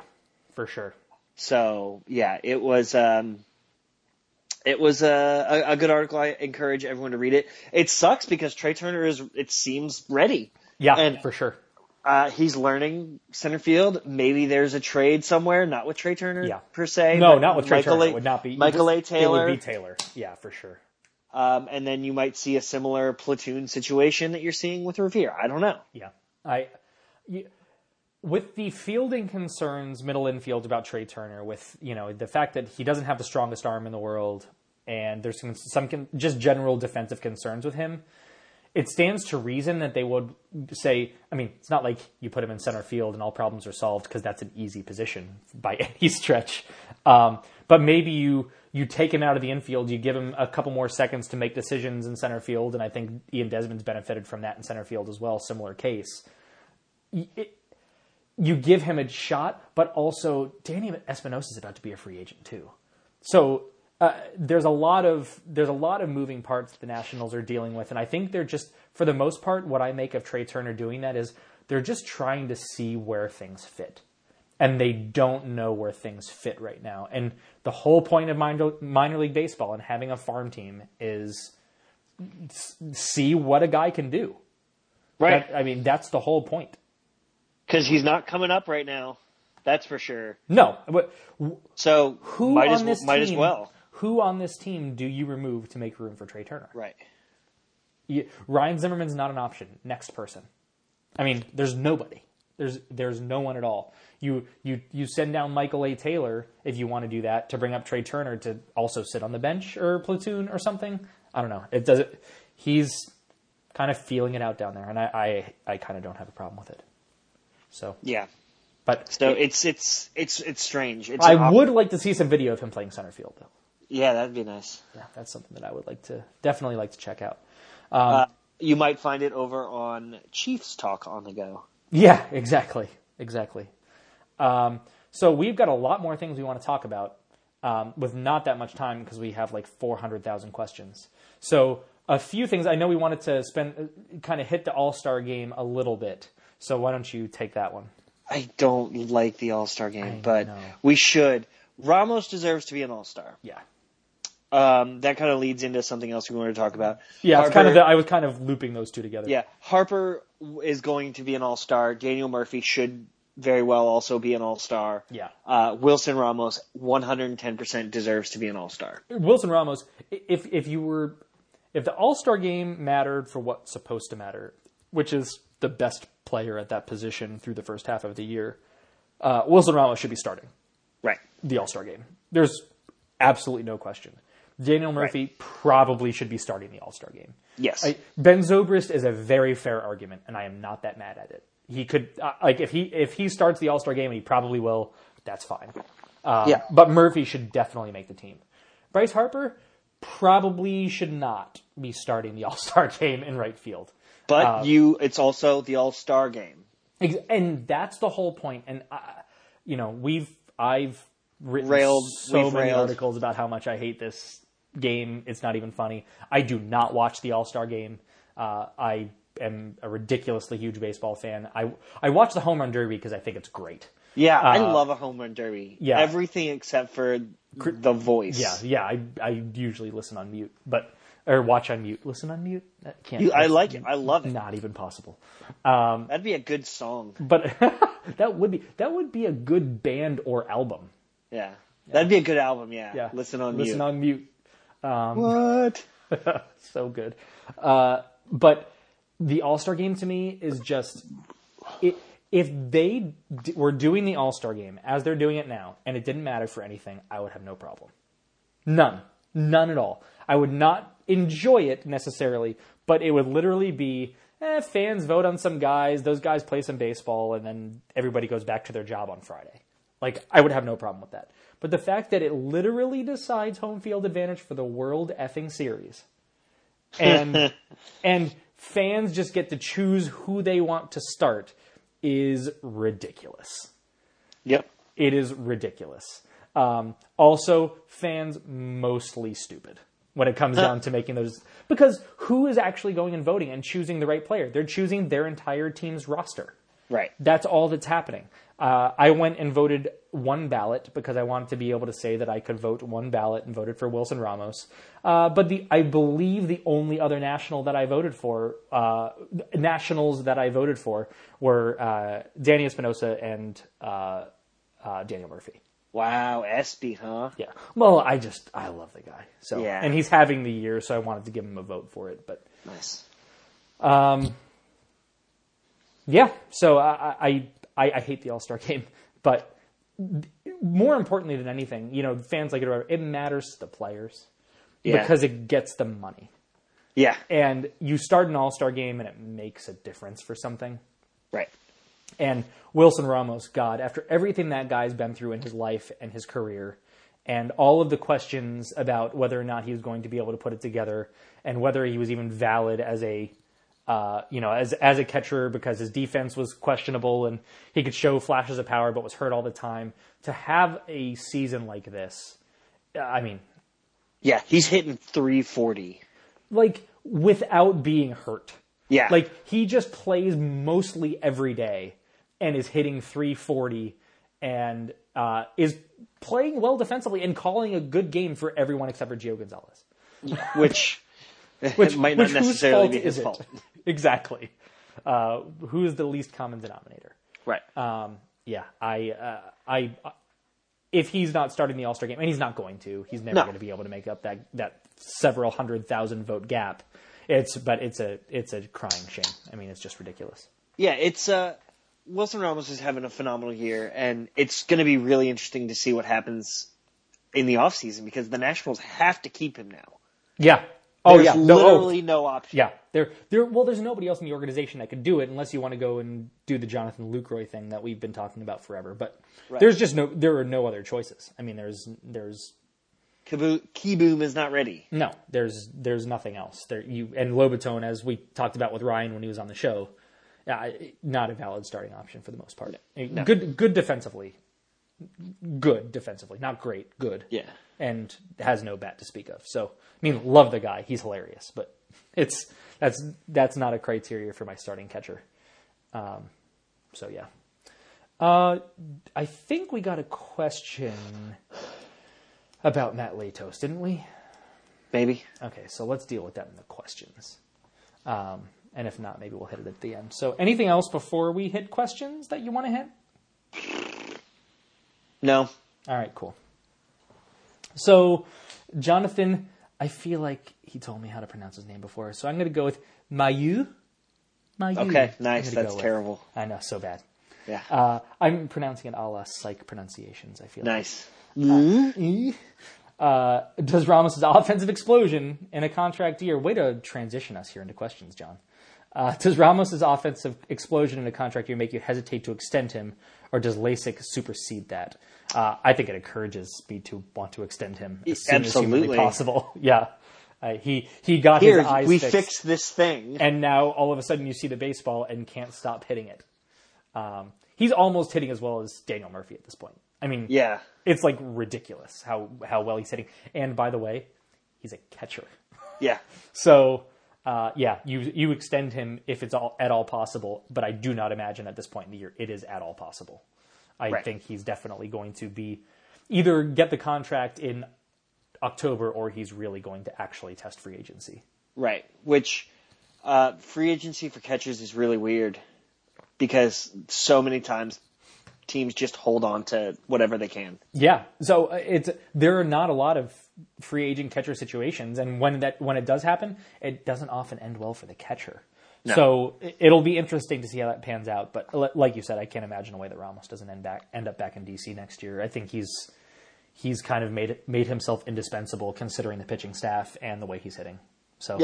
for sure. So yeah, it was. Um, It was a, a, a good article. I encourage everyone to read it. It sucks because Trey Turner is, it seems, ready. Yeah, And- for sure. Uh, he's learning center field. Maybe there's a trade somewhere, not with Trey Turner Yeah. per se. No, not with Trey Michael Turner. A, It would not be Michael A. Taylor. It would be Taylor. Yeah, for sure. Um, and then you might see a similar platoon situation that you're seeing with Revere. I don't know. Yeah, I. You, with the fielding concerns, middle infield about Trey Turner, with you know the fact that he doesn't have the strongest arm in the world, and there's some, some just general defensive concerns with him. It stands to reason that they would say. I mean, it's not like you put him in center field and all problems are solved because that's an easy position by any stretch. Um, but maybe you you take him out of the infield, you give him a couple more seconds to make decisions in center field, and I think Ian Desmond's benefited from that in center field as well. Similar case it, you give him a shot, but also Danny Espinosa is about to be a free agent too. So uh, there's a lot of there's a lot of moving parts the Nationals are dealing with, and I think they're just for the most part what I make of Trey Turner doing that is they're just trying to see where things fit, and they don't know where things fit right now. And the whole point of minor, minor league baseball and having a farm team is see what a guy can do. That- I mean, that's the whole point. Because he's not coming up right now. That's for sure. No, So who might on as this might team, as well. Who on this team do you remove to make room for Trey Turner? Right. You, Ryan Zimmerman's not an option. Next person. I mean, there's nobody. There's there's no one at all. You you you send down Michael A. Taylor if you want to do that to bring up Trey Turner to also sit on the bench or platoon or something. I don't know. It does it. He's kind of feeling it out down there, and I I, I kind of don't have a problem with it. So, Yeah. But So it's it's it's it's strange. It's I would like to see some video of him playing center field though. Yeah, that'd be nice. yeah, that's something that I would like to definitely like to check out. Uh, you might find it over on Chiefs Talk on the go. Yeah, exactly, exactly. Um, so we've got a lot more things we want to talk about um, with not that much time because we have like four hundred thousand questions. So a few things I know we wanted to spend, kind of hit the All Star game a little bit. So why don't you take that one? I don't like the All Star game, I but know. we should. Ramos deserves to be an All Star. Yeah, Um, that kind of leads into something else we wanted to talk about. yeah. It's kind of the, I was kind of looping those two together. Yeah, Harper is going to be an All Star. Daniel Murphy should very well also be an All Star. Yeah. Uh, Wilson Ramos, 110% deserves to be an All Star. Wilson Ramos, if if you were if the All Star game mattered for what's supposed to matter, which is the best player at that position through the first half of the year, uh, Wilson Ramos should be starting Right. the All Star game. There's absolutely no question. Daniel Murphy probably should be starting the All Star game. Yes. I, ben Zobrist is a very fair argument, and I am not that mad at it. He could uh, like if he if he starts the All Star game, and he probably will. That's fine. Um, Yeah. But Murphy should definitely make the team. Bryce Harper probably should not be starting the All Star game in right field. But uh, you, it's also the All Star game. Ex- And that's the whole point. And uh, you know, we've I've written Railed- so many railed. articles about how much I hate this game. It's not even funny. I do not watch the All Star game. Uh, I am a ridiculously huge baseball fan. I I watch the home run derby because I think it's great. Yeah, I Uh, love a home run derby. yeah. Everything except for the voice. Yeah, yeah. I I usually listen on mute, but or watch on mute. Listen on mute. That can't. You- I like it. I love it. Not even possible. Um, That'd be a good song. but that would be that would be a good band or album. Yeah. That'd be a good album, yeah. Yeah. Listen on Listen mute. on mute. what? so good. Uh, but the All Star game to me is just it, if they d- were doing the All Star game as they're doing it now, and it didn't matter for anything, I would have no problem. None, none at all. I would not enjoy it necessarily, but it would literally be. Eh, fans vote on some guys, those guys play some baseball, and then everybody goes back to their job on Friday. Like, I would have no problem with that. But the fact that it literally decides home field advantage for the World effing series, and and fans just get to choose who they want to start, is ridiculous. Yep. It is ridiculous. Um, also, fans mostly stupid when it comes down to making those because who is actually going and voting and choosing the right player? They're choosing their entire team's roster. Right. That's all that's happening. Uh, I went and voted one ballot because I wanted to be able to say that I could vote one ballot and voted for Wilson Ramos. Uh, but the I believe the only other national that I voted for, uh, nationals that I voted for, were uh, Danny Espinosa and uh, uh, Daniel Murphy. Wow, Espy, huh? Yeah. Well, I just I love the guy. So Yeah. and he's having the year, so I wanted to give him a vote for it. But Nice. Um. yeah, so I I I, I hate the All Star game, but more importantly than anything, you know, fans like it or whatever, it matters to the players Yeah. because it gets them money. Yeah. And you start an All Star game and it makes a difference for something. Right. And Wilson Ramos, God, after everything that guy's been through in his life and his career, and all of the questions about whether or not he was going to be able to put it together, and whether he was even valid as a, uh, you know, as as a catcher because his defense was questionable and he could show flashes of power but was hurt all the time. To have a season like this, I mean, Yeah, he's hitting 340. like without being hurt. Yeah. Like he just plays mostly every day and is hitting 340 and uh, is playing well defensively and calling a good game for everyone except for Gio Gonzalez. which, Which might not which necessarily be his fault. exactly. Uh, who is the least common denominator? Right. Um, yeah, I, uh, I, if he's not starting the All Star game, and he's not going to, he's never No. going to be able to make up that that several hundred thousand vote gap. It's but it's a it's a crying shame. I mean, it's just ridiculous. Yeah, it's uh Wilson Ramos is having a phenomenal year and it's going to be really interesting to see what happens in the offseason because the Nationals have to keep him now. Yeah. Oh There's yeah. No, oh, literally no option. yeah. There, there. Well, there's nobody else in the organization that could do it unless you want to go and do the Jonathan Lucroy thing that we've been talking about forever. But Right. there's just no. There are no other choices. I mean, there's there's Kibu- Kieboom is not ready. No, there's there's nothing else. There you and Lobaton, as we talked about with Ryan when he was on the show, uh, not a valid starting option for the most part. Good good defensively, good defensively, not great, good. Yeah. and has no bat to speak of. So I mean, love the guy, he's hilarious, but it's that's that's not a criteria for my starting catcher. Um, so yeah. Uh, I think we got a question about Matt Latos, didn't we? Maybe. Okay, so let's deal with that in the questions. Um, and if not, maybe we'll hit it at the end. So, anything else before we hit questions that you want to hit? No. All right, cool. So, Jonathan, I feel like he told me how to pronounce his name before, so I'm going to go with Mayu. Mayu. Okay, nice. That's go with. terrible. I know, so bad. Yeah. Uh, I'm pronouncing it a la psych pronunciations. I feel like. nice. Uh, does Ramos' offensive explosion in a contract year? Way to transition us here into questions, John. Uh, does Ramos' offensive explosion in a contract year make you hesitate to extend him, or does LASIK supersede that? Uh, I think it encourages me to want to extend him as soon as humanly Absolutely. possible. yeah, uh, he he got Here, his eyes we fixed, fixed this thing. and now all of a sudden you see the baseball and can't stop hitting it. Um, he's almost hitting as well as Daniel Murphy at this point. I mean, yeah. it's like ridiculous how how well he's hitting. And by the way, he's a catcher. Yeah. So uh, yeah, you you extend him if it's all, at all possible. But I do not imagine at this point in the year it is at all possible. I Right. think he's definitely going to be either get the contract in October or he's really going to actually test free agency. Right. Which uh, free agency for catchers is really weird because so many times teams just hold on to whatever they can. Yeah. So uh, it's there are not a lot of free agent catcher situations, and when that when it does happen, it doesn't often end well for the catcher. So it- it'll be interesting to see how that pans out. But like you said, I can't imagine a way that Ramos doesn't end back end up back in DC next year. I think he's he's kind of made made himself indispensable considering the pitching staff and the way he's hitting. So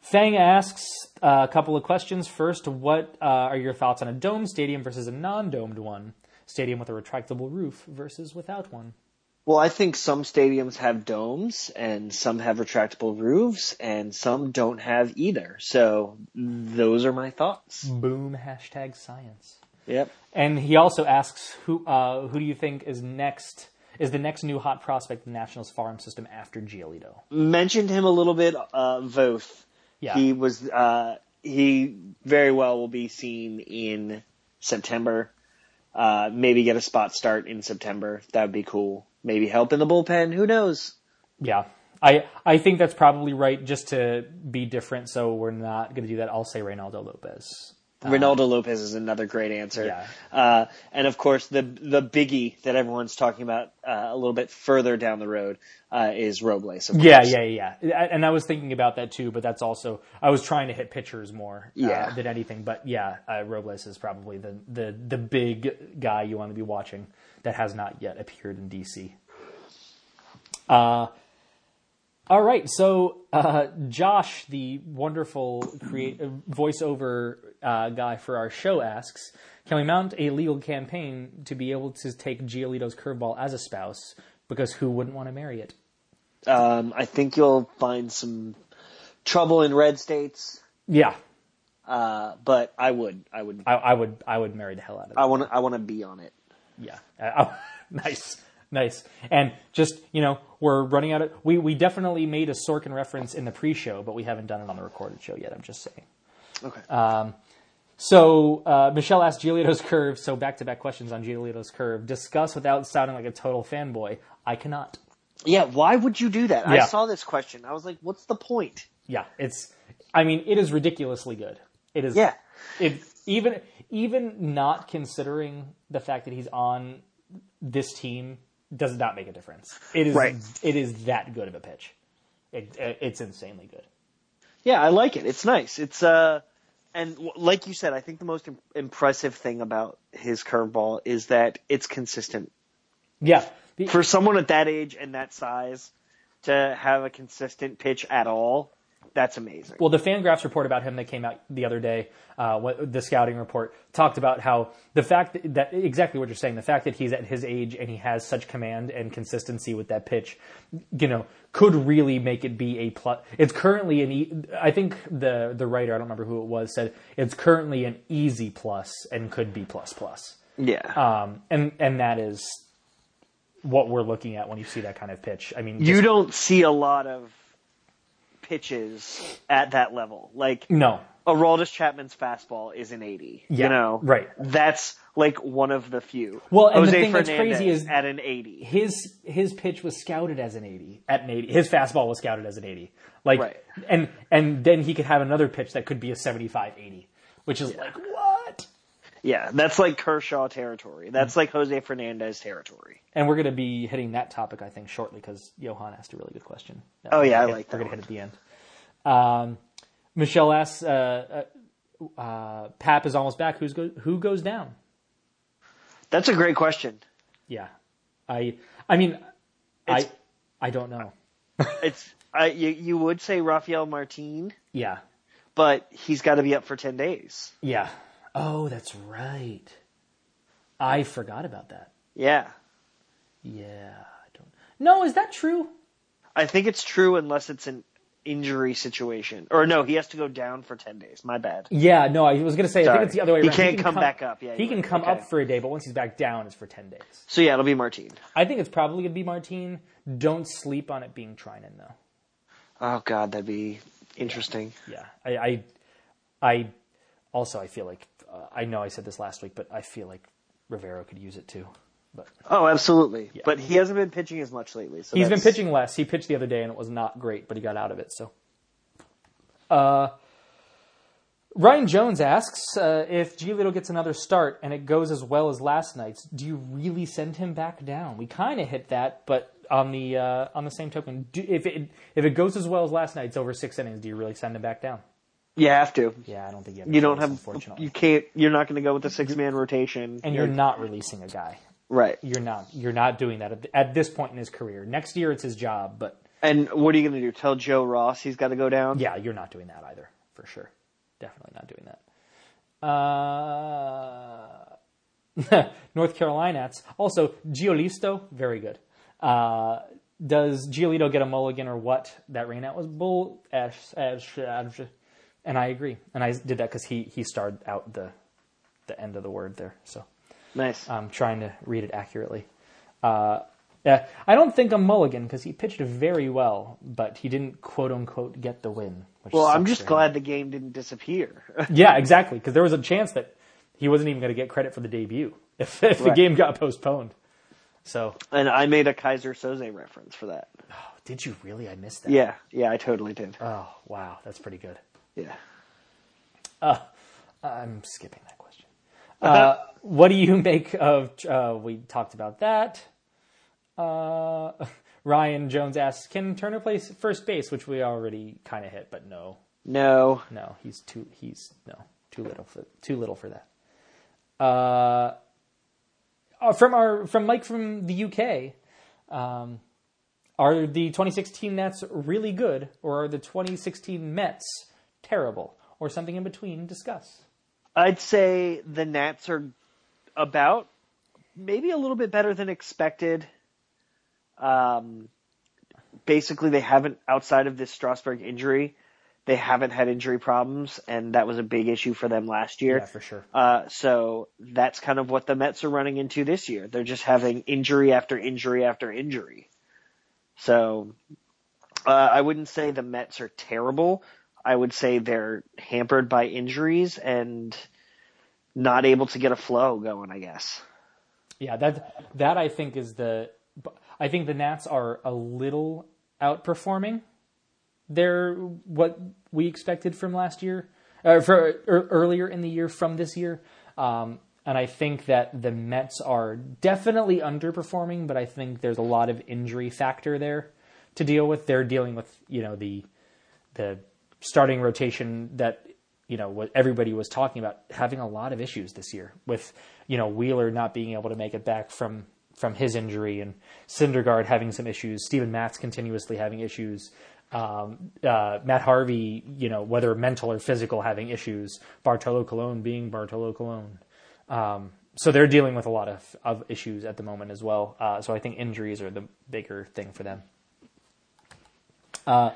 Fang asks uh, a couple of questions. First, what uh, are your thoughts on a domed stadium versus a non-domed one? Stadium with a retractable roof versus without one. Well, I think some stadiums have domes and some have retractable roofs and some don't have either. So those are my thoughts. Boom! Hashtag science. Yep. And he also asks who uh, who do you think is next? Is the next new hot prospect in the Nationals farm system after Giolito? Mentioned him a little bit, uh, Voth. Yeah. He was, uh, he very well will be seen in September. Uh, maybe get a spot start in September. That would be cool. Maybe help in the bullpen. Who knows? Yeah. I, I think that's probably right just to be different. So we're not going to do that. I'll say Reynaldo Lopez. Reynaldo Lopez is another great answer. Yeah. Uh, and of course, the the biggie that everyone's talking about uh, a little bit further down the road uh, is Robles. Of Yeah, course. yeah, yeah. yeah. And I was thinking about that too, but that's also I was trying to hit pitchers more uh, Yeah. than anything. But yeah, uh, Robles is probably the, the the big guy you want to be watching that has not yet appeared in DC. All right, so uh, Josh, the wonderful create uh, voiceover uh, guy for our show, asks, "Can we mount a legal campaign to be able to take Giolito's curveball as a spouse? Because who wouldn't want to marry it?" Um, I think you'll find some trouble in red states, Yeah, uh, but I would, I would, I, I would I would marry the hell out of it. I want to, I want to be on it. yeah, nice, nice. And just you know, we're running out of. We we definitely made a Sorkin reference in the pre-show, but we haven't done it on the recorded show yet. I'm just saying. Okay. So uh, Michelle asked Giolito's curve. So back to back questions on Giolito's curve. Discuss without sounding like a total fanboy. I cannot. yeah. Why would you do that? I saw this question. I was like, what's the point? Yeah, it's. I mean, it is ridiculously good. It is. Yeah. It even even not considering the fact that he's on this team does not make a difference. It is. Right. It is that good of a pitch. It, it's insanely good. Yeah, I like it. It's nice. It's uh, and like you said, I think the most im- impressive thing about his curveball is that it's consistent. Yeah. For someone at that age and that size to have a consistent pitch at all, that's amazing. Well, the Fangraphs report about him that came out the other day, uh, what, the scouting report talked about how the fact that, that exactly what you're saying, the fact that he's at his age and he has such command and consistency with that pitch, you know, could really make it be a plus. It's currently an, e- I think the the writer, I don't remember who it was, said it's currently an easy plus and could be plus plus. yeah. Um, and and that is what we're looking at when you see that kind of pitch. I mean, you don't see a lot of pitches at that level. Like no, Aroldis Chapman's fastball is an 80. Yeah, you know, right. That's like one of the few. Well, and the Jose thing that's crazy is- at an 80. his his pitch was scouted as an 80 at an 80 his fastball was scouted as an 80 like Right. and and then he could have another pitch that could be a 75 80 which is like what Yeah, that's like Kershaw territory. That's like Jose Fernandez territory. and we're going to be hitting that topic i think shortly because johan asked a really good question Oh, yeah, I like we're going to hit at the end um, michelle asks uh, uh, uh, pap is almost back Who's go- who goes down That's a great question. yeah i i mean i i don't know It's I you, you would say Rafael Martin, yeah but he's got to be up for 10 days. Yeah. Oh, that's right. I forgot about that. Yeah. Yeah, I don't. No, is that true? I think it's true unless it's an injury situation. Or no, he has to go down for 10 days. My bad. Yeah, no, I was gonna say I think it's the other way He around. can't can come back up. Yeah, he can come Okay. up for a day, but once he's back down, it's for ten days. So yeah, it'll be Martine. I think it's probably gonna be Martine. Don't sleep on it being Treinen though. Oh god, that'd be interesting. Yeah, I, I, I also I feel like uh, I know I said this last week, but I feel like Rivero could use it too. But Oh, absolutely. But he hasn't been pitching as much lately. So He's been pitching less. He pitched the other day and it was not great, but he got out of it. So, uh, Ryan Jones asks uh, if Giolito gets another start and it goes as well as last night's. Do you really send him back down? We kind of hit that, but on the uh, on the same token, do, if it if it goes as well as last night's over six innings, do you really send him back down? You have to. Yeah, I don't think you have. You don't have. unfortunately, You can't. You're not going to go with the six man rotation. and you're not releasing a guy. right. You're not. You're not doing that at, at this point in his career. Next year, it's his job, but And what are you going to do? Tell Joe Ross he's got to go down? Yeah, you're not doing that either, for sure. Definitely not doing that. Uh, North Carolinians. Also, Giolisto, very good. Uh, does Giolito get a mulligan or what? That rain out was bull. ash- ash- ash- And I agree. And I did that because he, he starred out the, the end of the word there. So Nice. I'm trying to read it accurately. Uh, Yeah, I don't think I'm mulligan because he pitched very well, but he didn't quote unquote get the win. Which Well, I'm just glad the game didn't disappear. Yeah, exactly. Because there was a chance that he wasn't even going to get credit for the debut if, if the game got postponed. So, and I made a Keyser Soze reference for that. did you really? I missed that. Yeah, yeah, I totally did. Oh, wow. That's pretty good. Yeah. I'm skipping that question. Uh, what do you make of? Uh, we talked about that. Uh, Ryan Jones asks, "Can Turner play first base?" Which we already kind of hit, but no, No. no, he's too he's no too little for too little for that. Uh, uh, from our from Mike from the UK, um, are the 2016 Nats really good, or are the 2016 Mets terrible, or something in between? Discuss. I'd say the Nats are about maybe a little bit better than expected. Um, basically, they haven't outside of this Strasburg injury, they haven't had injury problems, and that was a big issue for them last year. Yeah, for sure. Uh, so that's kind of what the Mets are running into this year. They're just having injury after injury after injury. So uh, I wouldn't say the Mets are terrible. I would say they're hampered by injuries and not able to get a flow going. I guess. Yeah, that that I think is the. I think the Nats are a little outperforming. They're what we expected from last year, uh, for er, earlier in the year from this year, um, and I think that the Mets are definitely underperforming. But I think there's a lot of injury factor there to deal with. They're dealing with you know the the starting rotation that you know what everybody was talking about having a lot of issues this year with you know Wheeler not being able to make it back from from his injury and Syndergaard having some issues, Stephen Matz continuously having issues, um, uh, Matt Harvey, you know whether mental or physical having issues, Bartolo Colon being Bartolo Colon. Um, so they're dealing with a lot of, of issues at the moment as well. Uh, so I think injuries are the bigger thing for them. Uh,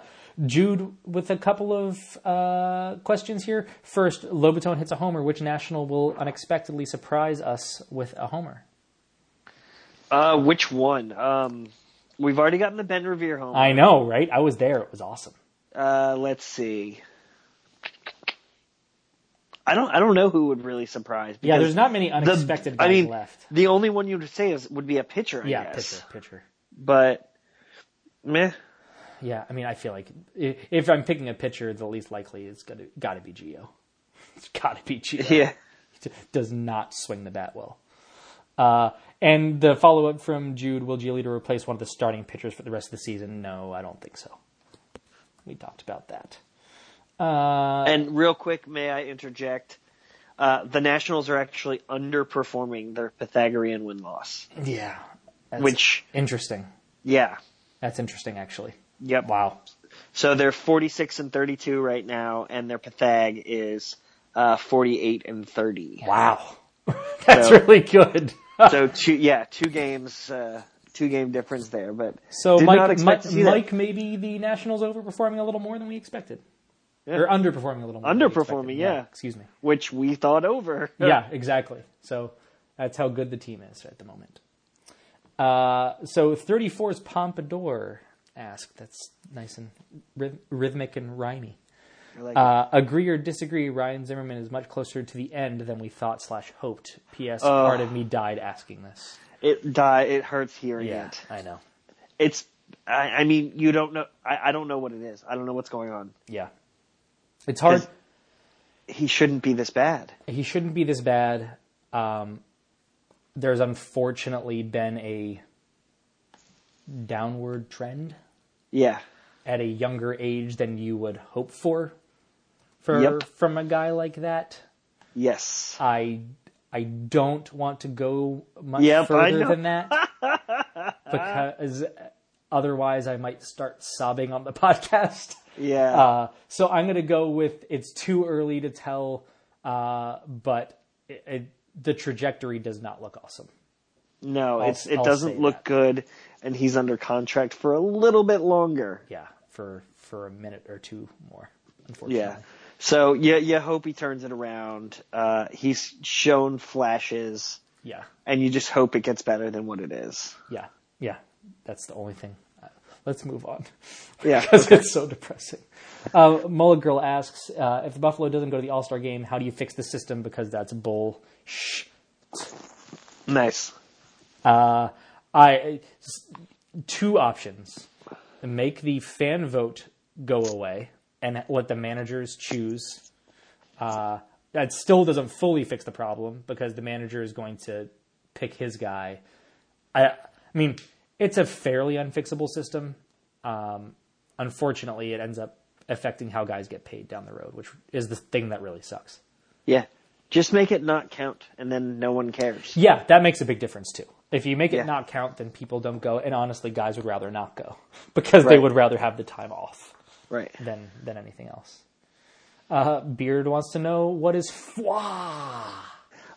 Jude with a couple of uh, questions here. First, Lobaton hits a homer. Which national will unexpectedly surprise us with a homer? Uh, which one? Um, we've already gotten the Ben Revere home. I know, right? I was there. It was awesome. Uh, let's see. I don't. I don't know who would really surprise. Yeah, there's not many the- unexpected I guys mean, left. The only one you would say is would be a pitcher. I Yeah, guess. pitcher, pitcher. But meh. Yeah, I mean, I feel like if I'm picking a pitcher, the least likely is gonna got to be Gio. It's got to be Gio. Yeah. He does not swing the bat well. Uh, and the follow up from Jude: Will Giolito replace one of the starting pitchers for the rest of the season? No, I don't think so. We talked about that. Uh, And real quick, may I interject? Uh, the Nationals are actually underperforming their Pythagorean win loss. yeah, Which, interesting. yeah, That's interesting, actually. Yep. Wow. So they're 46 and 32 right now, and their Pythag is uh, 48 and 30. Wow. That's So- really good. So two, yeah, two games, uh, two game difference there. But So Mike, Mike, to see that. Mike, maybe the Nationals overperforming a little more than we expected, or underperforming a little more. Underperforming, expected. yeah. Excuse me. which we thought over. yeah, exactly. So that's how good the team is at the moment. Uh, so 34's Pompadour asked. That's nice and ryth- rhythmic and rhymy. Like Uh, agree or disagree? Ryan Zimmerman is much closer to the end than we thought slash hoped. P.S. Uh. part of me died asking this. it. It die. It hurts hearing Yeah, it. I know. It's. I, I mean, you don't know. I, I don't know what it is. I don't know what's going on. Yeah, it's hard. He shouldn't be this bad. he shouldn't be this bad. Um, there's unfortunately been a downward trend Yeah. at a younger age than you would hope for for Yep. from a guy like that. Yes. I I don't want to go much Yep, further than that because otherwise I might start sobbing on the podcast. Yeah. Uh, so I'm going to go with it's too early to tell, uh, but it, it, the trajectory does not look awesome. no, I'll- it's it I'll doesn't look that. good, and he's under contract for a little bit longer. Yeah, for for a minute or two more. Unfortunately. Yeah. So you you hope he turns it around. Uh, he's shown flashes, Yeah. and you just hope it gets better than what it is. Yeah. Yeah. That's the only thing. Uh, Let's move on Yeah. because it's so depressing. Uh, Mullet Girl asks uh, if the Buffalo doesn't go to the All Star game, how do you fix the system? Because that's bull. Shh. Nice. Uh, I two options: make the fan vote go away and let the managers choose. Uh, that still doesn't fully fix the problem because the manager is going to pick his guy. I, I mean, it's a fairly unfixable system. Um, unfortunately, it ends up affecting how guys get paid down the road, which is the thing that really sucks. Yeah. Just make it not count, and then no one cares. Yeah, that makes a big difference too. If you make it Yeah. not count, then people don't go, and honestly, guys would rather not go because they would rather have the time off Right. than than anything else. Uh, Beard wants to know what is foi.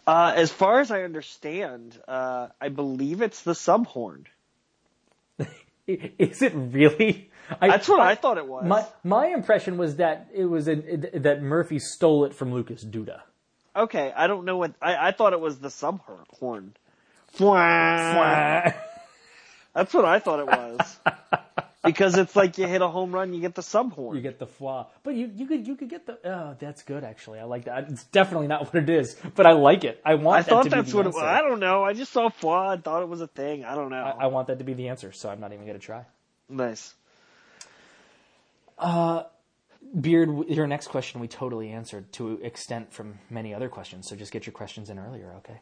Uh, as far as I understand, uh, I believe it's the subhorn. I- Is it really? I, That's what I thought it was. My my impression was that it was a, that Murphy stole it from Lucas Duda. Okay, I don't know what I, I thought it was the subhorn. That's what I thought it was. because it's like you hit a home run, you get the sub horn. You get the foi, but you you could you could get the. Oh, that's good actually. I like that. It's definitely not what it is, but I like it. I want. I that thought to be that's the what it was. I don't know. I just saw flaw and thought it was a thing. I don't know. I, I want that to be the answer, so I'm not even going to try. nice. Uh, Beard, your next question we totally answered to extent from many other questions, so just get your questions in earlier, okay?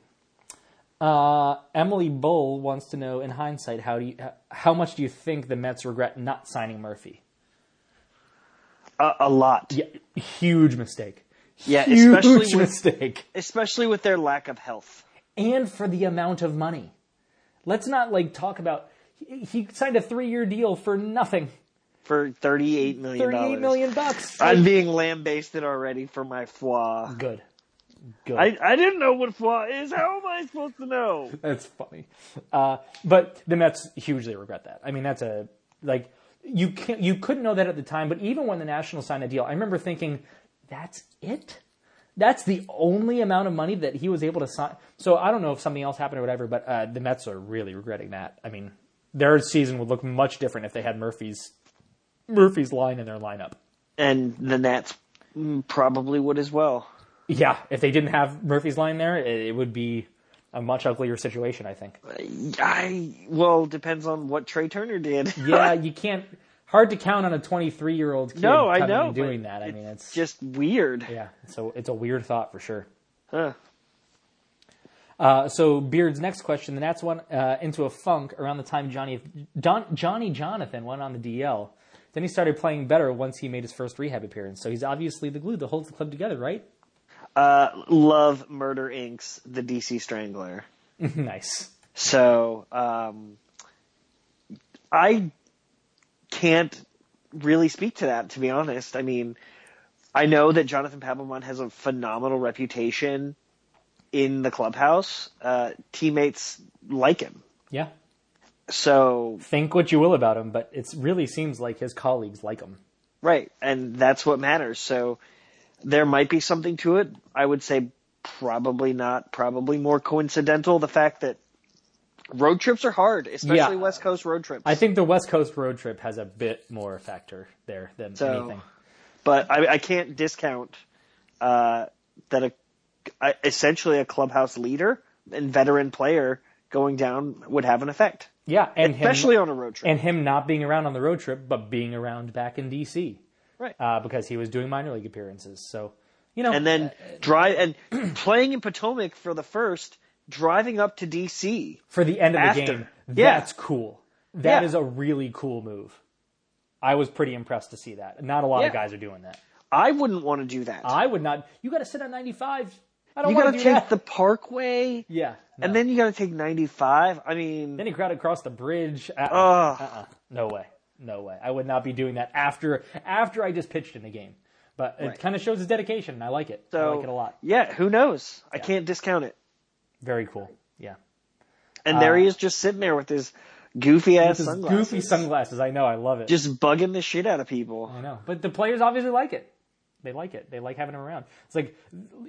Uh, Emily Bull wants to know, in hindsight, how do you, how much do you think the Mets regret not signing Murphy? A, a lot. Yeah, huge mistake. Yeah, huge especially with mistake, especially with their lack of health. and for the amount of money. Let's not like talk about. He, he signed a three-year deal for nothing, For thirty-eight million. Thirty-eight million bucks. I'm being lambasted already for my flaw. Good, good. I, I didn't know what flaw is. How am I supposed to know? That's funny. Uh, but the Mets hugely regret that. I mean, that's a like you can you couldn't know that at the time. But even when the Nationals signed a deal, I remember thinking, "That's it. That's the only amount of money that he was able to sign." So I don't know if something else happened or whatever, but uh, the Mets are really regretting that. I mean, their season would look much different if they had Murphy's Murphy's line in their lineup. And the Nats mm, probably would as well. Yeah, if they didn't have Murphy's line there, it, it would be a much uglier situation. I think. I well depends on what Trey Turner did. yeah, you can't. Hard to count on a 23 year old kid No, I know, doing that. I mean, it's just weird. yeah. So it's a weird thought for sure. Huh. Uh, so Beard's next question: the Nats went uh, into a funk around the time Johnny Don, Johnny Jonathan went on the DL. Then he started playing better once he made his first rehab appearance. So he's obviously the glue that holds the club together, right? Uh, love Murder Inc.'s The DC Strangler. nice. So um, I can't really speak to that, to be honest. I mean, I know that Jonathan Papelbon has a phenomenal reputation in the clubhouse. Uh, teammates like him. Yeah. So Think what you will about him, but it really seems like his colleagues like him. Right, and that's what matters. So there might be something to it. I would say probably not, probably more coincidental. The fact that road trips are hard, especially Yeah. West Coast road trips. I think the West Coast road trip has a bit more factor there than So- anything. but I, I can't discount uh, that a, a essentially a clubhouse leader and veteran player going down would have an effect, Yeah, and him- especially on a road trip. and him not being around on the road trip, but being around back in DC, right. uh, because he was doing minor league appearances. So, you know, and then drive and playing in Potomac for the first, driving up to DC. for the end of the after. game, Yeah. that's cool. That Yeah. is a really cool move. I was pretty impressed to see that. Not a lot of guys are doing that. I wouldn't want to do that. I would not. You got to sit on 95. I don't you want gotta do take that. the parkway, yeah, no. and then you gotta take 95. I mean, then he crowd across the bridge. Uh-uh. Uh-uh. No way. No way. I would not be doing that after after I just pitched in the game. But it Right. kind of shows his dedication. and I like it. I like it a lot. yeah, who knows? I can't discount it. Very cool. Yeah. And there he uh, is, just sitting there with his goofy ass sunglasses, goofy sunglasses. I know. I love it. just bugging the shit out of people. I know. But the players obviously like it. They like it. They like having him around. It's like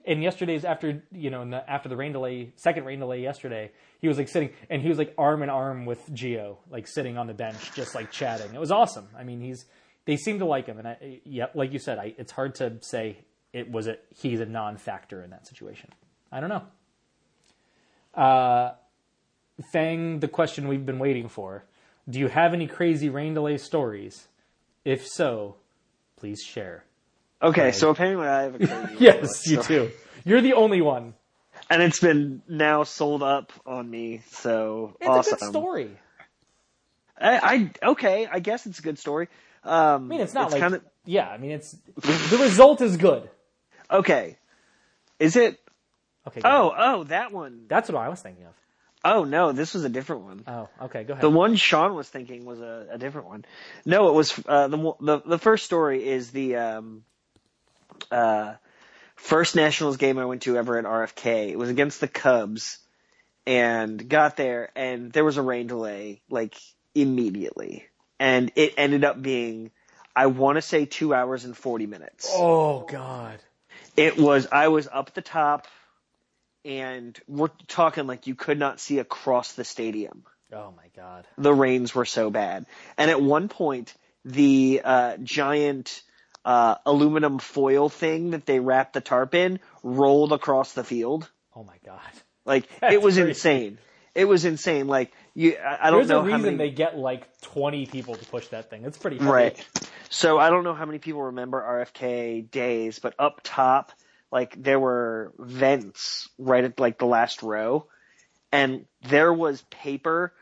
in yesterday's after you know the, after the rain delay, second rain delay yesterday, he was like sitting and he was like arm in arm with Gio, like sitting on the bench, just like chatting. It was awesome. I mean, he's they seem to like him, and I, yeah, like you said, I, it's hard to say it was a he's a non-factor in that situation. I don't know. Uh, Fang, the question we've been waiting for: Do you have any crazy rain delay stories? If so, please share. Okay, so apparently I have a crazy Yes, you too. You're the only one. and it's been now sold up on me. So It's awesome. a good story. I, I okay, I guess it's a good story. Um, I mean, it's not like kind of yeah. I mean, it's the result is good. okay. Is it? Okay. go ahead. Oh, oh, that one. that's what I was thinking of. Oh no, this was a different one. Oh, okay. Go ahead. The one Sean was thinking was a, a different one. No, it was uh, the, the the first story is the um, uh, first Nationals game I went to ever at RFK. It was against the Cubs, and got there, and there was a rain delay like immediately, and it ended up being, I want to say two hours and forty minutes. oh God. It was I was up the top, and we're talking like you could not see across the stadium Oh my God. the rains were so bad. And at one point, the uh, giant uh, aluminum foil thing that they wrapped the tarp in rolled across the field. Oh my God. Like That's it was crazy. insane. It was insane. Like you, I, I don't There's know a reason how many. they get like 20 people to push that thing. It's pretty heavy. Right. So I don't know how many people remember RFK days, but up top, like there were vents right at like the last row, and there was paper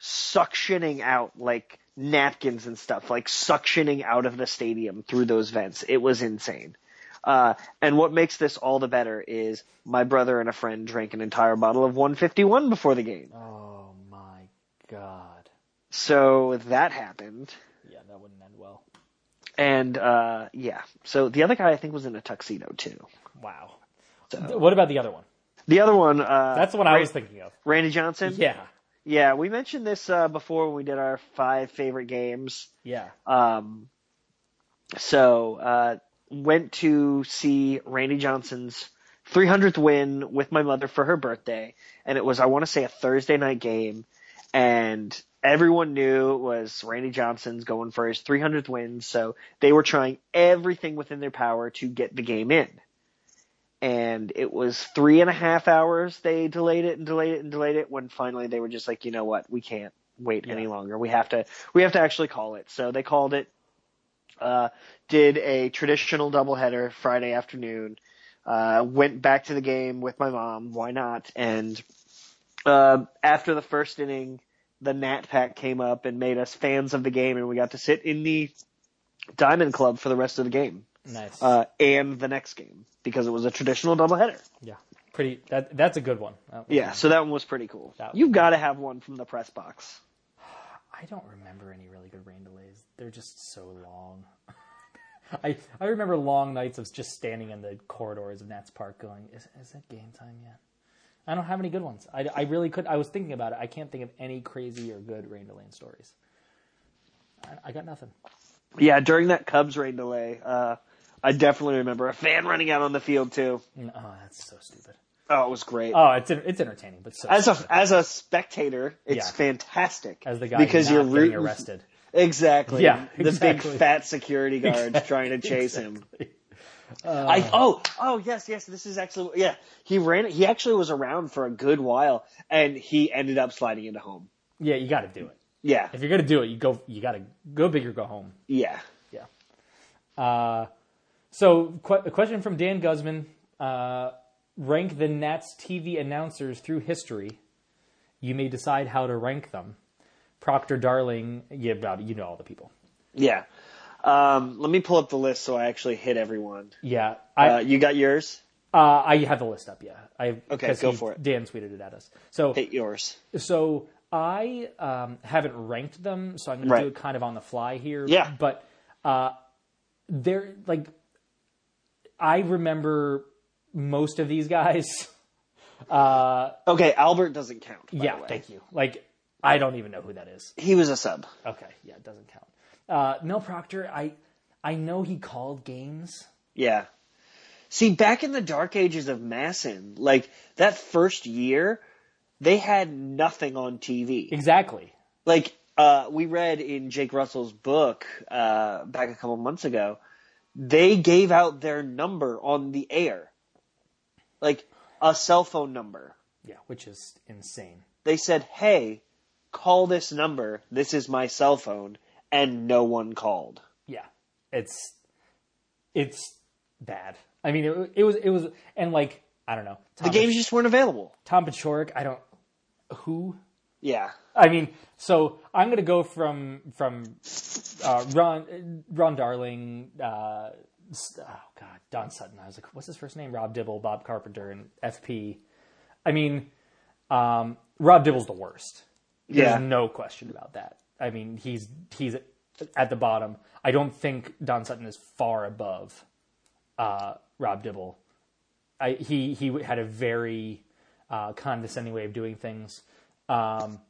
suctioning out like napkins and stuff, like suctioning out of the stadium through those vents. It was insane. Uh, and what makes this all the better is my brother and a friend drank an entire bottle of 151 before the game. Oh my God. So that happened. Yeah, that wouldn't end well. And uh yeah. So the other guy I think was in a tuxedo too. Wow. So What about the other one? the other one uh That's the one I was thinking of. Randy Johnson. Yeah. Yeah, we mentioned this uh before when we did our five favorite games. Yeah. Um so uh went to see Randy Johnson's 300th win with my mother for her birthday and it was I want to say a Thursday night game and everyone knew it was Randy Johnson's going for his 300th win so they were trying everything within their power to get the game in and it was three and a half hours they delayed it and delayed it and delayed it when finally they were just like you know what we can't wait any longer we have to we have to actually call it so they called it uh, did a traditional doubleheader Friday afternoon. Uh, went back to the game with my mom. Why not? And uh, after the first inning, the Nat Pack came up and made us fans of the game, and we got to sit in the Diamond Club for the rest of the game Nice. uh, and the next game because it was a traditional doubleheader. yeah. Pretty. That that's a good one. Yeah, so that one was pretty cool. That- You've got to have one from the press box. I don't remember any really good rain delays. They're just so long. I I remember long nights of just standing in the corridors of Nats Park, going, "Is is it game time yet?" I don't have any good ones. I, I really could. I was thinking about it. I can't think of any crazy or good rain delay stories. I, I got nothing. Yeah, during that Cubs rain delay, uh, I definitely remember a fan running out on the field too. Oh, that's so stupid. Oh, it was great. Oh, it's it's entertaining, but so as a as a spectator, it's Yeah. fantastic. as the guy because you're getting rooting arrested. Exactly. Yeah, The big fat security guards trying to chase him. I oh oh yes yes this is actually yeah he ran he actually was around for a good while and he ended up sliding into home. Yeah, you got to do it. Yeah If you're gonna do it, you go. You got to go big or go home. yeah Yeah. Uh, so, qu- a question from Dan Guzman: uh, Rank the Nats TV announcers through history. You may decide how to rank them. Proctor Darling, yeah, about you know all the people. yeah. Um, let me pull up the list so I actually hit everyone. Yeah, I Uh, you got yours? uh, I have the list up. Yeah, I Okay, go he- for it. Dan tweeted it at us. So Hit yours. So I um, haven't ranked them, so I'm going Right. to do it kind of on the fly here. Yeah. But uh, they're like, I remember most of these guys. Uh, Okay, Albert doesn't count. by yeah, the way. thank you. Like, I don't even know who that is. He was a sub. Okay, yeah, it doesn't count. Uh, Mel Proctor, I I know he called games, Yeah. See, back in the dark ages of MASN, like that first year, they had nothing on TV. Exactly. Like uh, we read in Jake Russell's book uh, back a couple months ago, they gave out their number on the air, like a cell phone number. Yeah, which is insane. They said, "Hey, call this number. This is my cell phone," and no one called. Yeah, it's it's bad. I mean, it, it was it was and like I don't know. Tom The games just weren't available. Tom Paciorek, I don't who. Yeah. I mean, so I'm gonna go from from uh, Ron Ron Darling. Uh, oh God, Don Sutton. I was like, what's his first name? Rob Dibble, Bob Carpenter, and FP. I mean, um, Rob Dibble's the worst. There's Yeah. no question about that. I mean, he's he's at the bottom. I don't think Don Sutton is far above uh, Rob Dibble. I, he he had a very uh, condescending way of doing things. Um,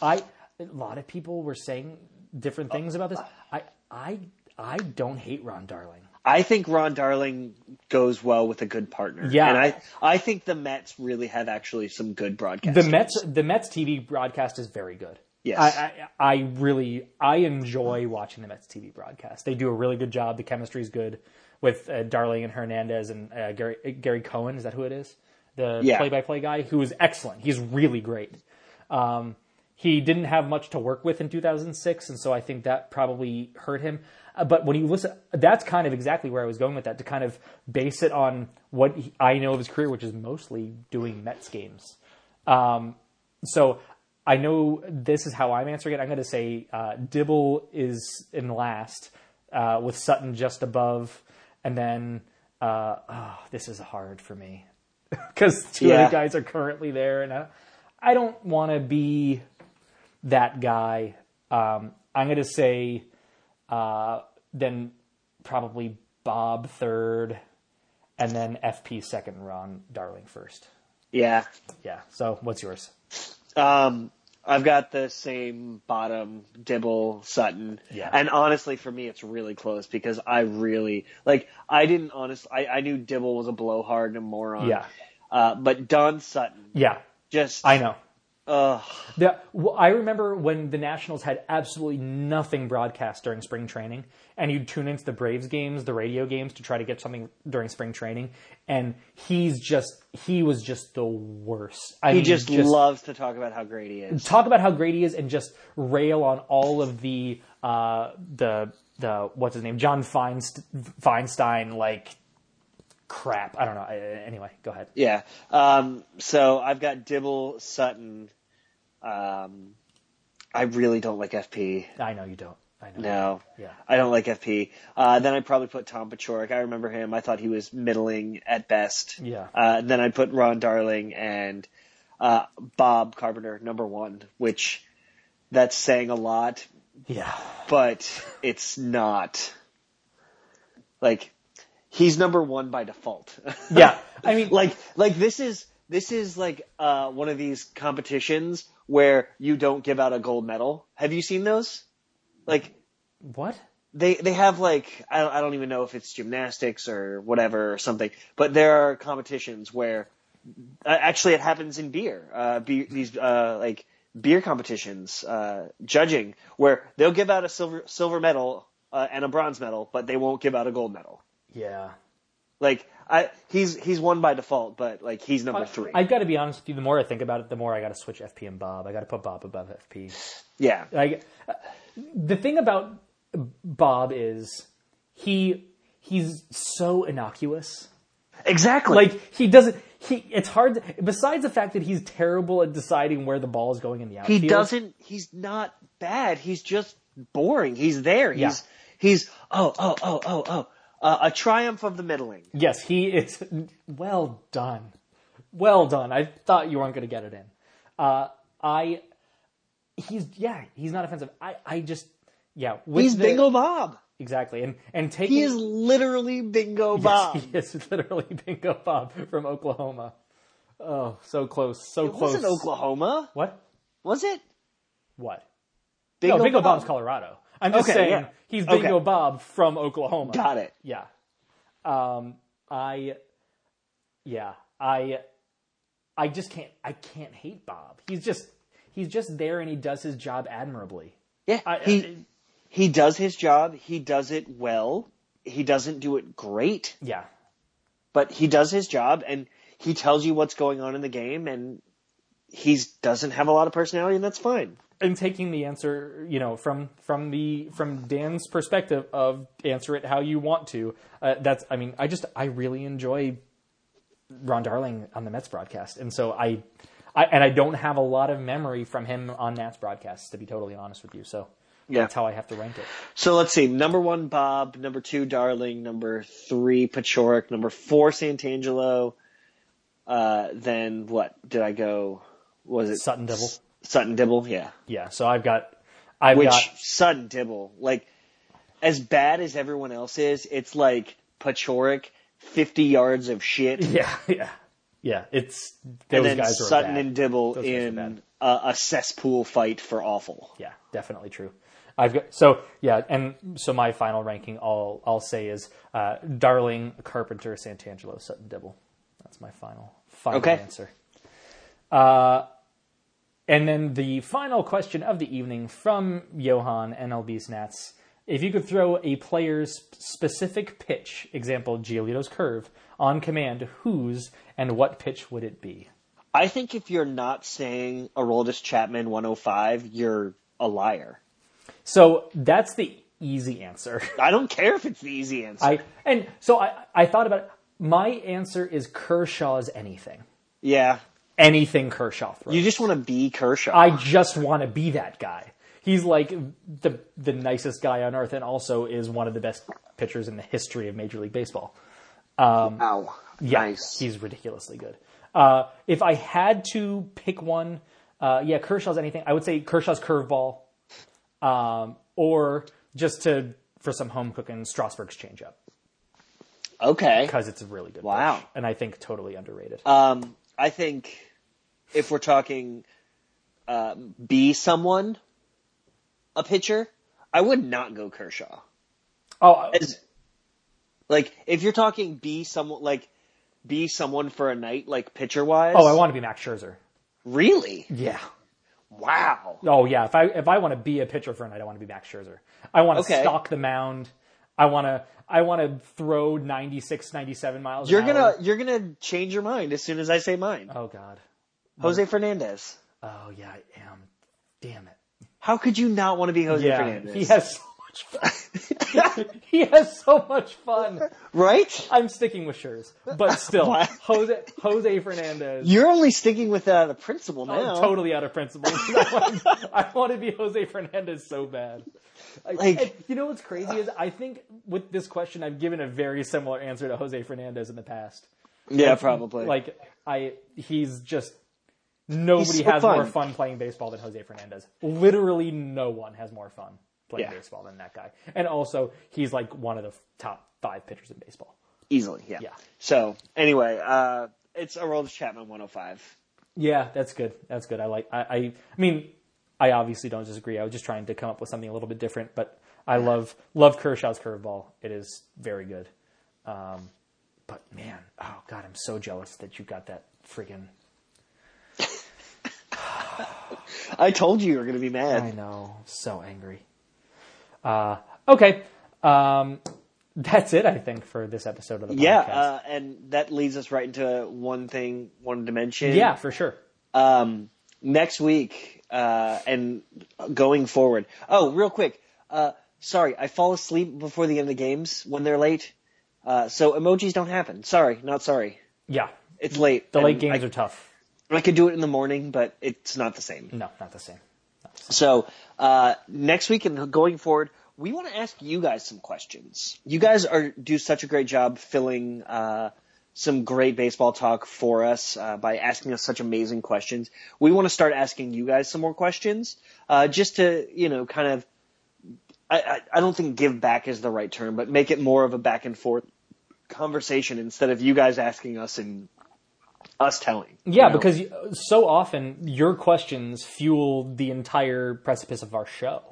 I a lot of people were saying different things about this. I I I don't hate Ron Darling. I think Ron Darling goes well with a good partner. Yeah. And I, I think the Mets really have actually some good broadcasters. The Mets the Mets TV broadcast is very good. Yes. I, I I really I enjoy watching the Mets TV broadcast. They do a really good job. The chemistry is good with uh, Darling and Hernandez and uh, Gary Gary Cohen. Is that who it is? The Yeah. play-by-play guy who is excellent. He's really great. Um, he didn't have much to work with in 2006, and so I think that probably hurt him. Uh, but when you listen, that's kind of exactly where I was going with that to kind of base it on what he, I know of his career, which is mostly doing Mets games. Um, so I know this is how I'm answering it. I'm going to say uh, Dibble is in last, uh, with Sutton just above, and then uh, oh, this is hard for me because two Yeah. other guys are currently there, and I, I don't want to be that guy. Um, I'm going to say uh, then probably Bob third, and then FP second, Ron Darling first. yeah. Yeah. So what's yours? Um, I've got the same bottom Dibble Sutton. Yeah. And honestly, for me, it's really close because I really like. I didn't honestly. I, I knew Dibble was a blowhard and a moron. Yeah. Uh, but Don Sutton Yeah, just. I know. Ugh. The, well, I remember when the Nationals had absolutely nothing broadcast during spring training, and you'd tune into the Braves games, the radio games, to try to get something during spring training. And he's just, he was just the worst. I he mean, just, loves to talk about how great he is. talk about how great he is, and just rail on all of the, uh, the, the what's his name, John Feinst- Feinstein, like crap. I don't know. I- Anyway, go ahead. Yeah. Um, so I've got Dibble Sutton. Um, I really don't like FP. I know you don't. I know. No. Yeah. I don't like FP. Uh, then I'd probably put Tom Paciorek. I remember him. I thought he was middling at best. Yeah. Uh, then I'd put Ron Darling and uh, Bob Carpenter, number one, which that's saying a lot, Yeah. but it's not. Like, he's number one by default. Yeah. I mean, like like this is this is like uh, one of these competitions where you don't give out a gold medal. Have you seen those? Like what? they they have like I don't, I don't even know if it's gymnastics or whatever or something, but there are competitions where uh, actually it happens in beer. Uh, be, these uh, like beer competitions, uh, judging where they'll give out a silver silver medal uh, and a bronze medal, but they won't give out a gold medal. Yeah. Like I he's he's won by default, but like he's number three. I've got to be honest with you. The more I think about it, the more I got to switch FP and Bob. I got to put Bob above FP. yeah. Like the thing about Bob is he he's so innocuous. Exactly. Like he doesn't. He it's hard. To, besides the fact that he's terrible at deciding where the ball is going in the outfield. he doesn't. He's not bad. He's just boring. He's there. He's Yeah. he's oh oh oh oh oh uh, a triumph of the middling. Yes, he is. Well done. Well done. I thought you weren't going to get it in. Uh, I. He's yeah. He's not offensive. I I just yeah. He's the- Bingo Bob. exactly. And and taking He is literally Bingo Yes, Bob. he is literally Bingo Bob from Oklahoma. Oh, so close, so It close. wasn't Oklahoma, What? was it? What? Bingo, no, Bingo Bob. Bob's Colorado. I'm just Okay, saying yeah. he's Okay. Bingo Bob from Oklahoma. Got it. Yeah. Um, I, yeah, I, I just can't. I can't hate Bob. He's just he's just there and he does his job admirably. Yeah, I- he he does his job. He does it well. He doesn't do it great, Yeah, but he does his job and he tells you what's going on in the game and he doesn't have a lot of personality and that's fine. And taking the answer, you know, from from the from Dan's perspective of answer it how you want to. Uh, that's, I mean, I just I really enjoy Ron Darling on the Mets broadcast, and so I, I and I don't have a lot of memory from him on Nats broadcasts, to be totally honest with you. So Yeah. that's how I have to rank it. So let's see. Number one, Bob. Number two, Darling. Number three, Paciorek. Number four, Santangelo. Uh, then what did I go? Was it Sutton Dibble. Sutton Dibble? Yeah. Yeah, so I've got, I've Which got Sutton Dibble, like as bad as everyone else is, it's like Paciorek, fifty yards of shit, yeah, yeah, yeah. It's those and then guys are Sutton bad. and Dibble Those in a, a cesspool fight for awful. Yeah, definitely true. I've got so yeah, and so my final ranking, I'll I'll say is uh, Darling, Carpenter, Santangelo, Sutton, Dibble. That's my final final Okay. answer. Uh, and then the final question of the evening from Johan NLB Snats. If you could throw a player's specific pitch, example Giolito's curve, on command, whose and what pitch would it be? I think if you're not saying Aroldis Chapman 105, you're a liar. So that's the easy answer. I don't care if it's the easy answer. I and so I I thought about it. My answer is Kershaw's anything. yeah, Anything Kershaw throws. you just want to be Kershaw. I just want to be that guy. He's like the the nicest guy on earth, and also is one of the best pitchers in the history of Major League Baseball. Ow. Yeah, Nice. he's ridiculously good. Uh, if I had to pick one, uh, yeah, Kershaw's anything. I would say Kershaw's curveball, um, or just to for some home cooking, Strasburg's changeup Okay. because it's a really good. Wow. pitch, and I think totally underrated. Um, I think if we're talking uh, be someone, a pitcher, I would not go Kershaw. oh, As, like if you're talking be someone like be someone for a night, like pitcher wise. oh, I want to be Max Scherzer. really. Yeah. Wow. Oh yeah. If I if I want to be a pitcher for a night, I want to be Max Scherzer. I want to Okay. stalk the mound. I want to I want to throw 96, 97 miles. You're gonna hour. you're gonna change your mind as soon as I say mine. Oh god. Jose Fernandez. Oh yeah, I am. Damn it. How could you not want to be Jose Yeah, Fernandez? he has so much fun. he has so much fun. right? I'm sticking with Schurz, but still, What? Jose Jose Fernandez. You're only sticking with uh, that out of principle I'm now. totally out of principle. I, want, I want to be Jose Fernandez so bad. I- Like- and you know what's crazy is I think with this question I've given a very similar answer to Jose Fernandez in the past. Yeah, probably. Like I, he's just nobody so has more fun. fun playing baseball than Jose Fernandez. Literally, no one has more fun playing Yeah. baseball than that guy. And also, he's like one of the top five pitchers in baseball. easily. Yeah. Yeah. So anyway, uh, it's Aroldis Chapman 105. Yeah, that's good. That's good. I like. I, I. I mean, I obviously don't disagree. I was just trying to come up with something a little bit different, but I love love Kershaw's curveball. It is very good. Um, but man, oh god, I'm so jealous that you got that friggin' I told you you were going to be mad. I know, so angry. Uh, okay, um, that's it. I think for this episode of the Yeah, uh, and that leads us right into one thing, one dimension. yeah, for sure. Um, next week, uh, and going forward. Oh, real quick. Uh, sorry, I fall asleep before the end of the games when they're late. Uh, so emojis don't happen. Sorry, not sorry. Yeah, It's late. the late games I, are tough. I could do it in the morning, but it's not the same. No, not the same. So uh, next week and going forward, we want to ask you guys some questions. You guys are do such a great job filling uh, some great baseball talk for us uh, by asking us such amazing questions. We want to start asking you guys some more questions, uh, just to you know, kind of. I, I, I don't think give back is the right term, but make it more of a back and forth conversation instead of you guys asking us and us telling. Yeah, you know? because so often your questions fuel the entire precipice of our show.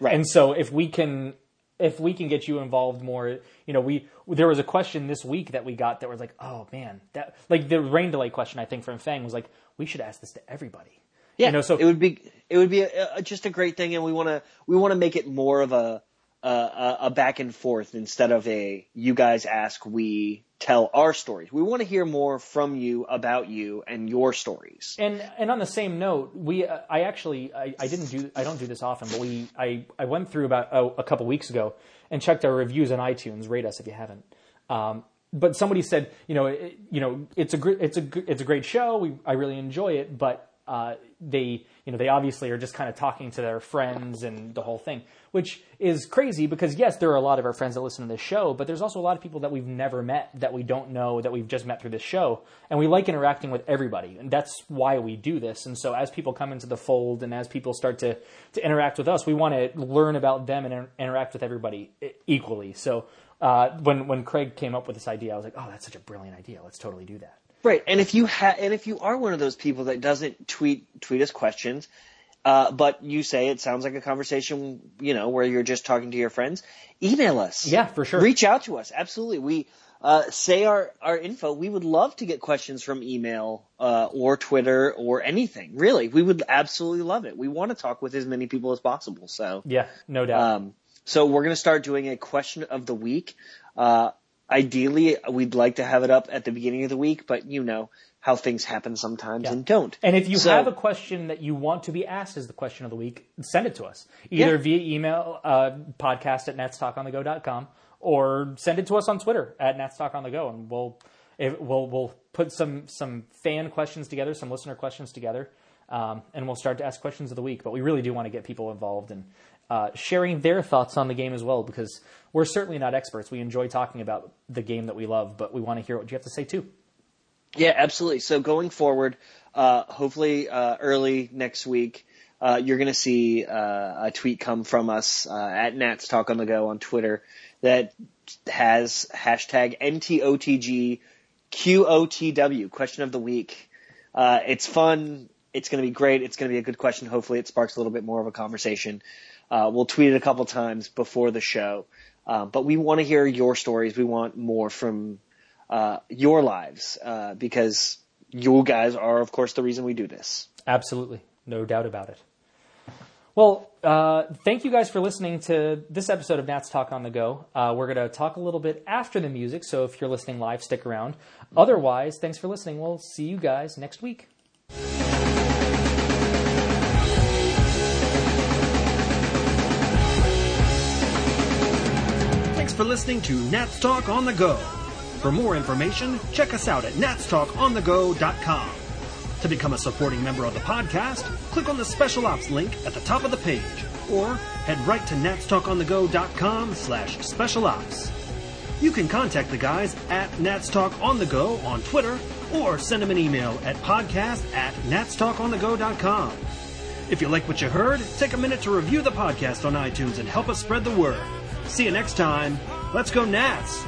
Right. And so if we can if we can get you involved more, you know, we there was a question this week that we got that was like, oh man, that like the rain delay question I think from Fang was like, we should ask this to everybody. Yeah, You know, so it would be it would be a, a, just a great thing, and we want to we want to make it more of a, a a back and forth instead of a you guys ask we tell our stories. We want to hear more from you about you and your stories. And and on the same note, we uh, I actually I, I didn't do I don't do this often, but we I, I went through about oh, a couple weeks ago and checked our reviews on iTunes. Rate us if you haven't. Um, but somebody said, you know, it, you know, it's a gr- it's a gr- it's a great show. We I really enjoy it, but uh, they you know they obviously are just kind of talking to their friends and the whole thing, which is crazy because yes, there are a lot of our friends that listen to this show, but there's also a lot of people that we've never met that we don't know that we've just met through this show, and we like interacting with everybody, and that's why we do this. And so as people come into the fold and as people start to to interact with us, we want to learn about them and inter- interact with everybody equally. So. Uh, when when Craig came up with this idea, I was like, "Oh, that's such a brilliant idea. Let's totally do that." Right, and if you ha- and if you are one of those people that doesn't tweet tweet us questions, uh, but you say it sounds like a conversation, you know, where you're just talking to your friends, email us. Yeah, for sure. Reach out to us. Absolutely. We uh, say our our info. We would love to get questions from email uh, or Twitter or anything. Really, we would absolutely love it. We want to talk with as many people as possible. So Yeah, no doubt. um, so we're going to start doing a question of the week. Uh, ideally, we'd like to have it up at the beginning of the week, but you know how things happen sometimes Yeah. and don't. And if you So- have a question that you want to be asked as the question of the week, send it to us. Either Yeah. via email, uh, podcast at natstalkonthego.com, or send it to us on Twitter at natstalkonthego, and we'll, we'll, we'll put some, some fan questions together, some listener questions together, um, and we'll start to ask questions of the week. But we really do want to get people involved and uh, sharing their thoughts on the game as well, because we're certainly not experts. We enjoy talking about the game that we love, but we want to hear what you have to say too. Yeah, absolutely. So going forward, uh, hopefully uh, early next week, uh, you're going to see uh, a tweet come from us uh, at Nats Talk on the Go on Twitter that has hashtag NTOTG QOTW question of the week. It's fun. It's going to be great. It's going to be a good question. Hopefully, it sparks a little bit more of a conversation. Uh, we'll tweet it a couple times before the show, uh, but we want to hear your stories. We want more from uh, your lives uh, because you guys are, of course, the reason we do this. Absolutely. No doubt about it. Well, uh, thank you guys for listening to this episode of Nats Talk on the Go. Uh, we're going to talk a little bit after the music, so if you're listening live, stick around. Otherwise, thanks for listening. We'll see you guys next week. For listening to Nats Talk on the Go. For more information, check us out at natstalkonthego.com. To become a supporting member of the podcast, click on the Special Ops link at the top of the page, or head right to natstalkonthego.com slash special ops. You can contact the guys at natstalkonthego on the Go on Twitter, or send them an email at podcast at natstalkonthego.com. If you like what you heard, take a minute to review the podcast on iTunes and help us spread the word. See you next time. Let's go Nats!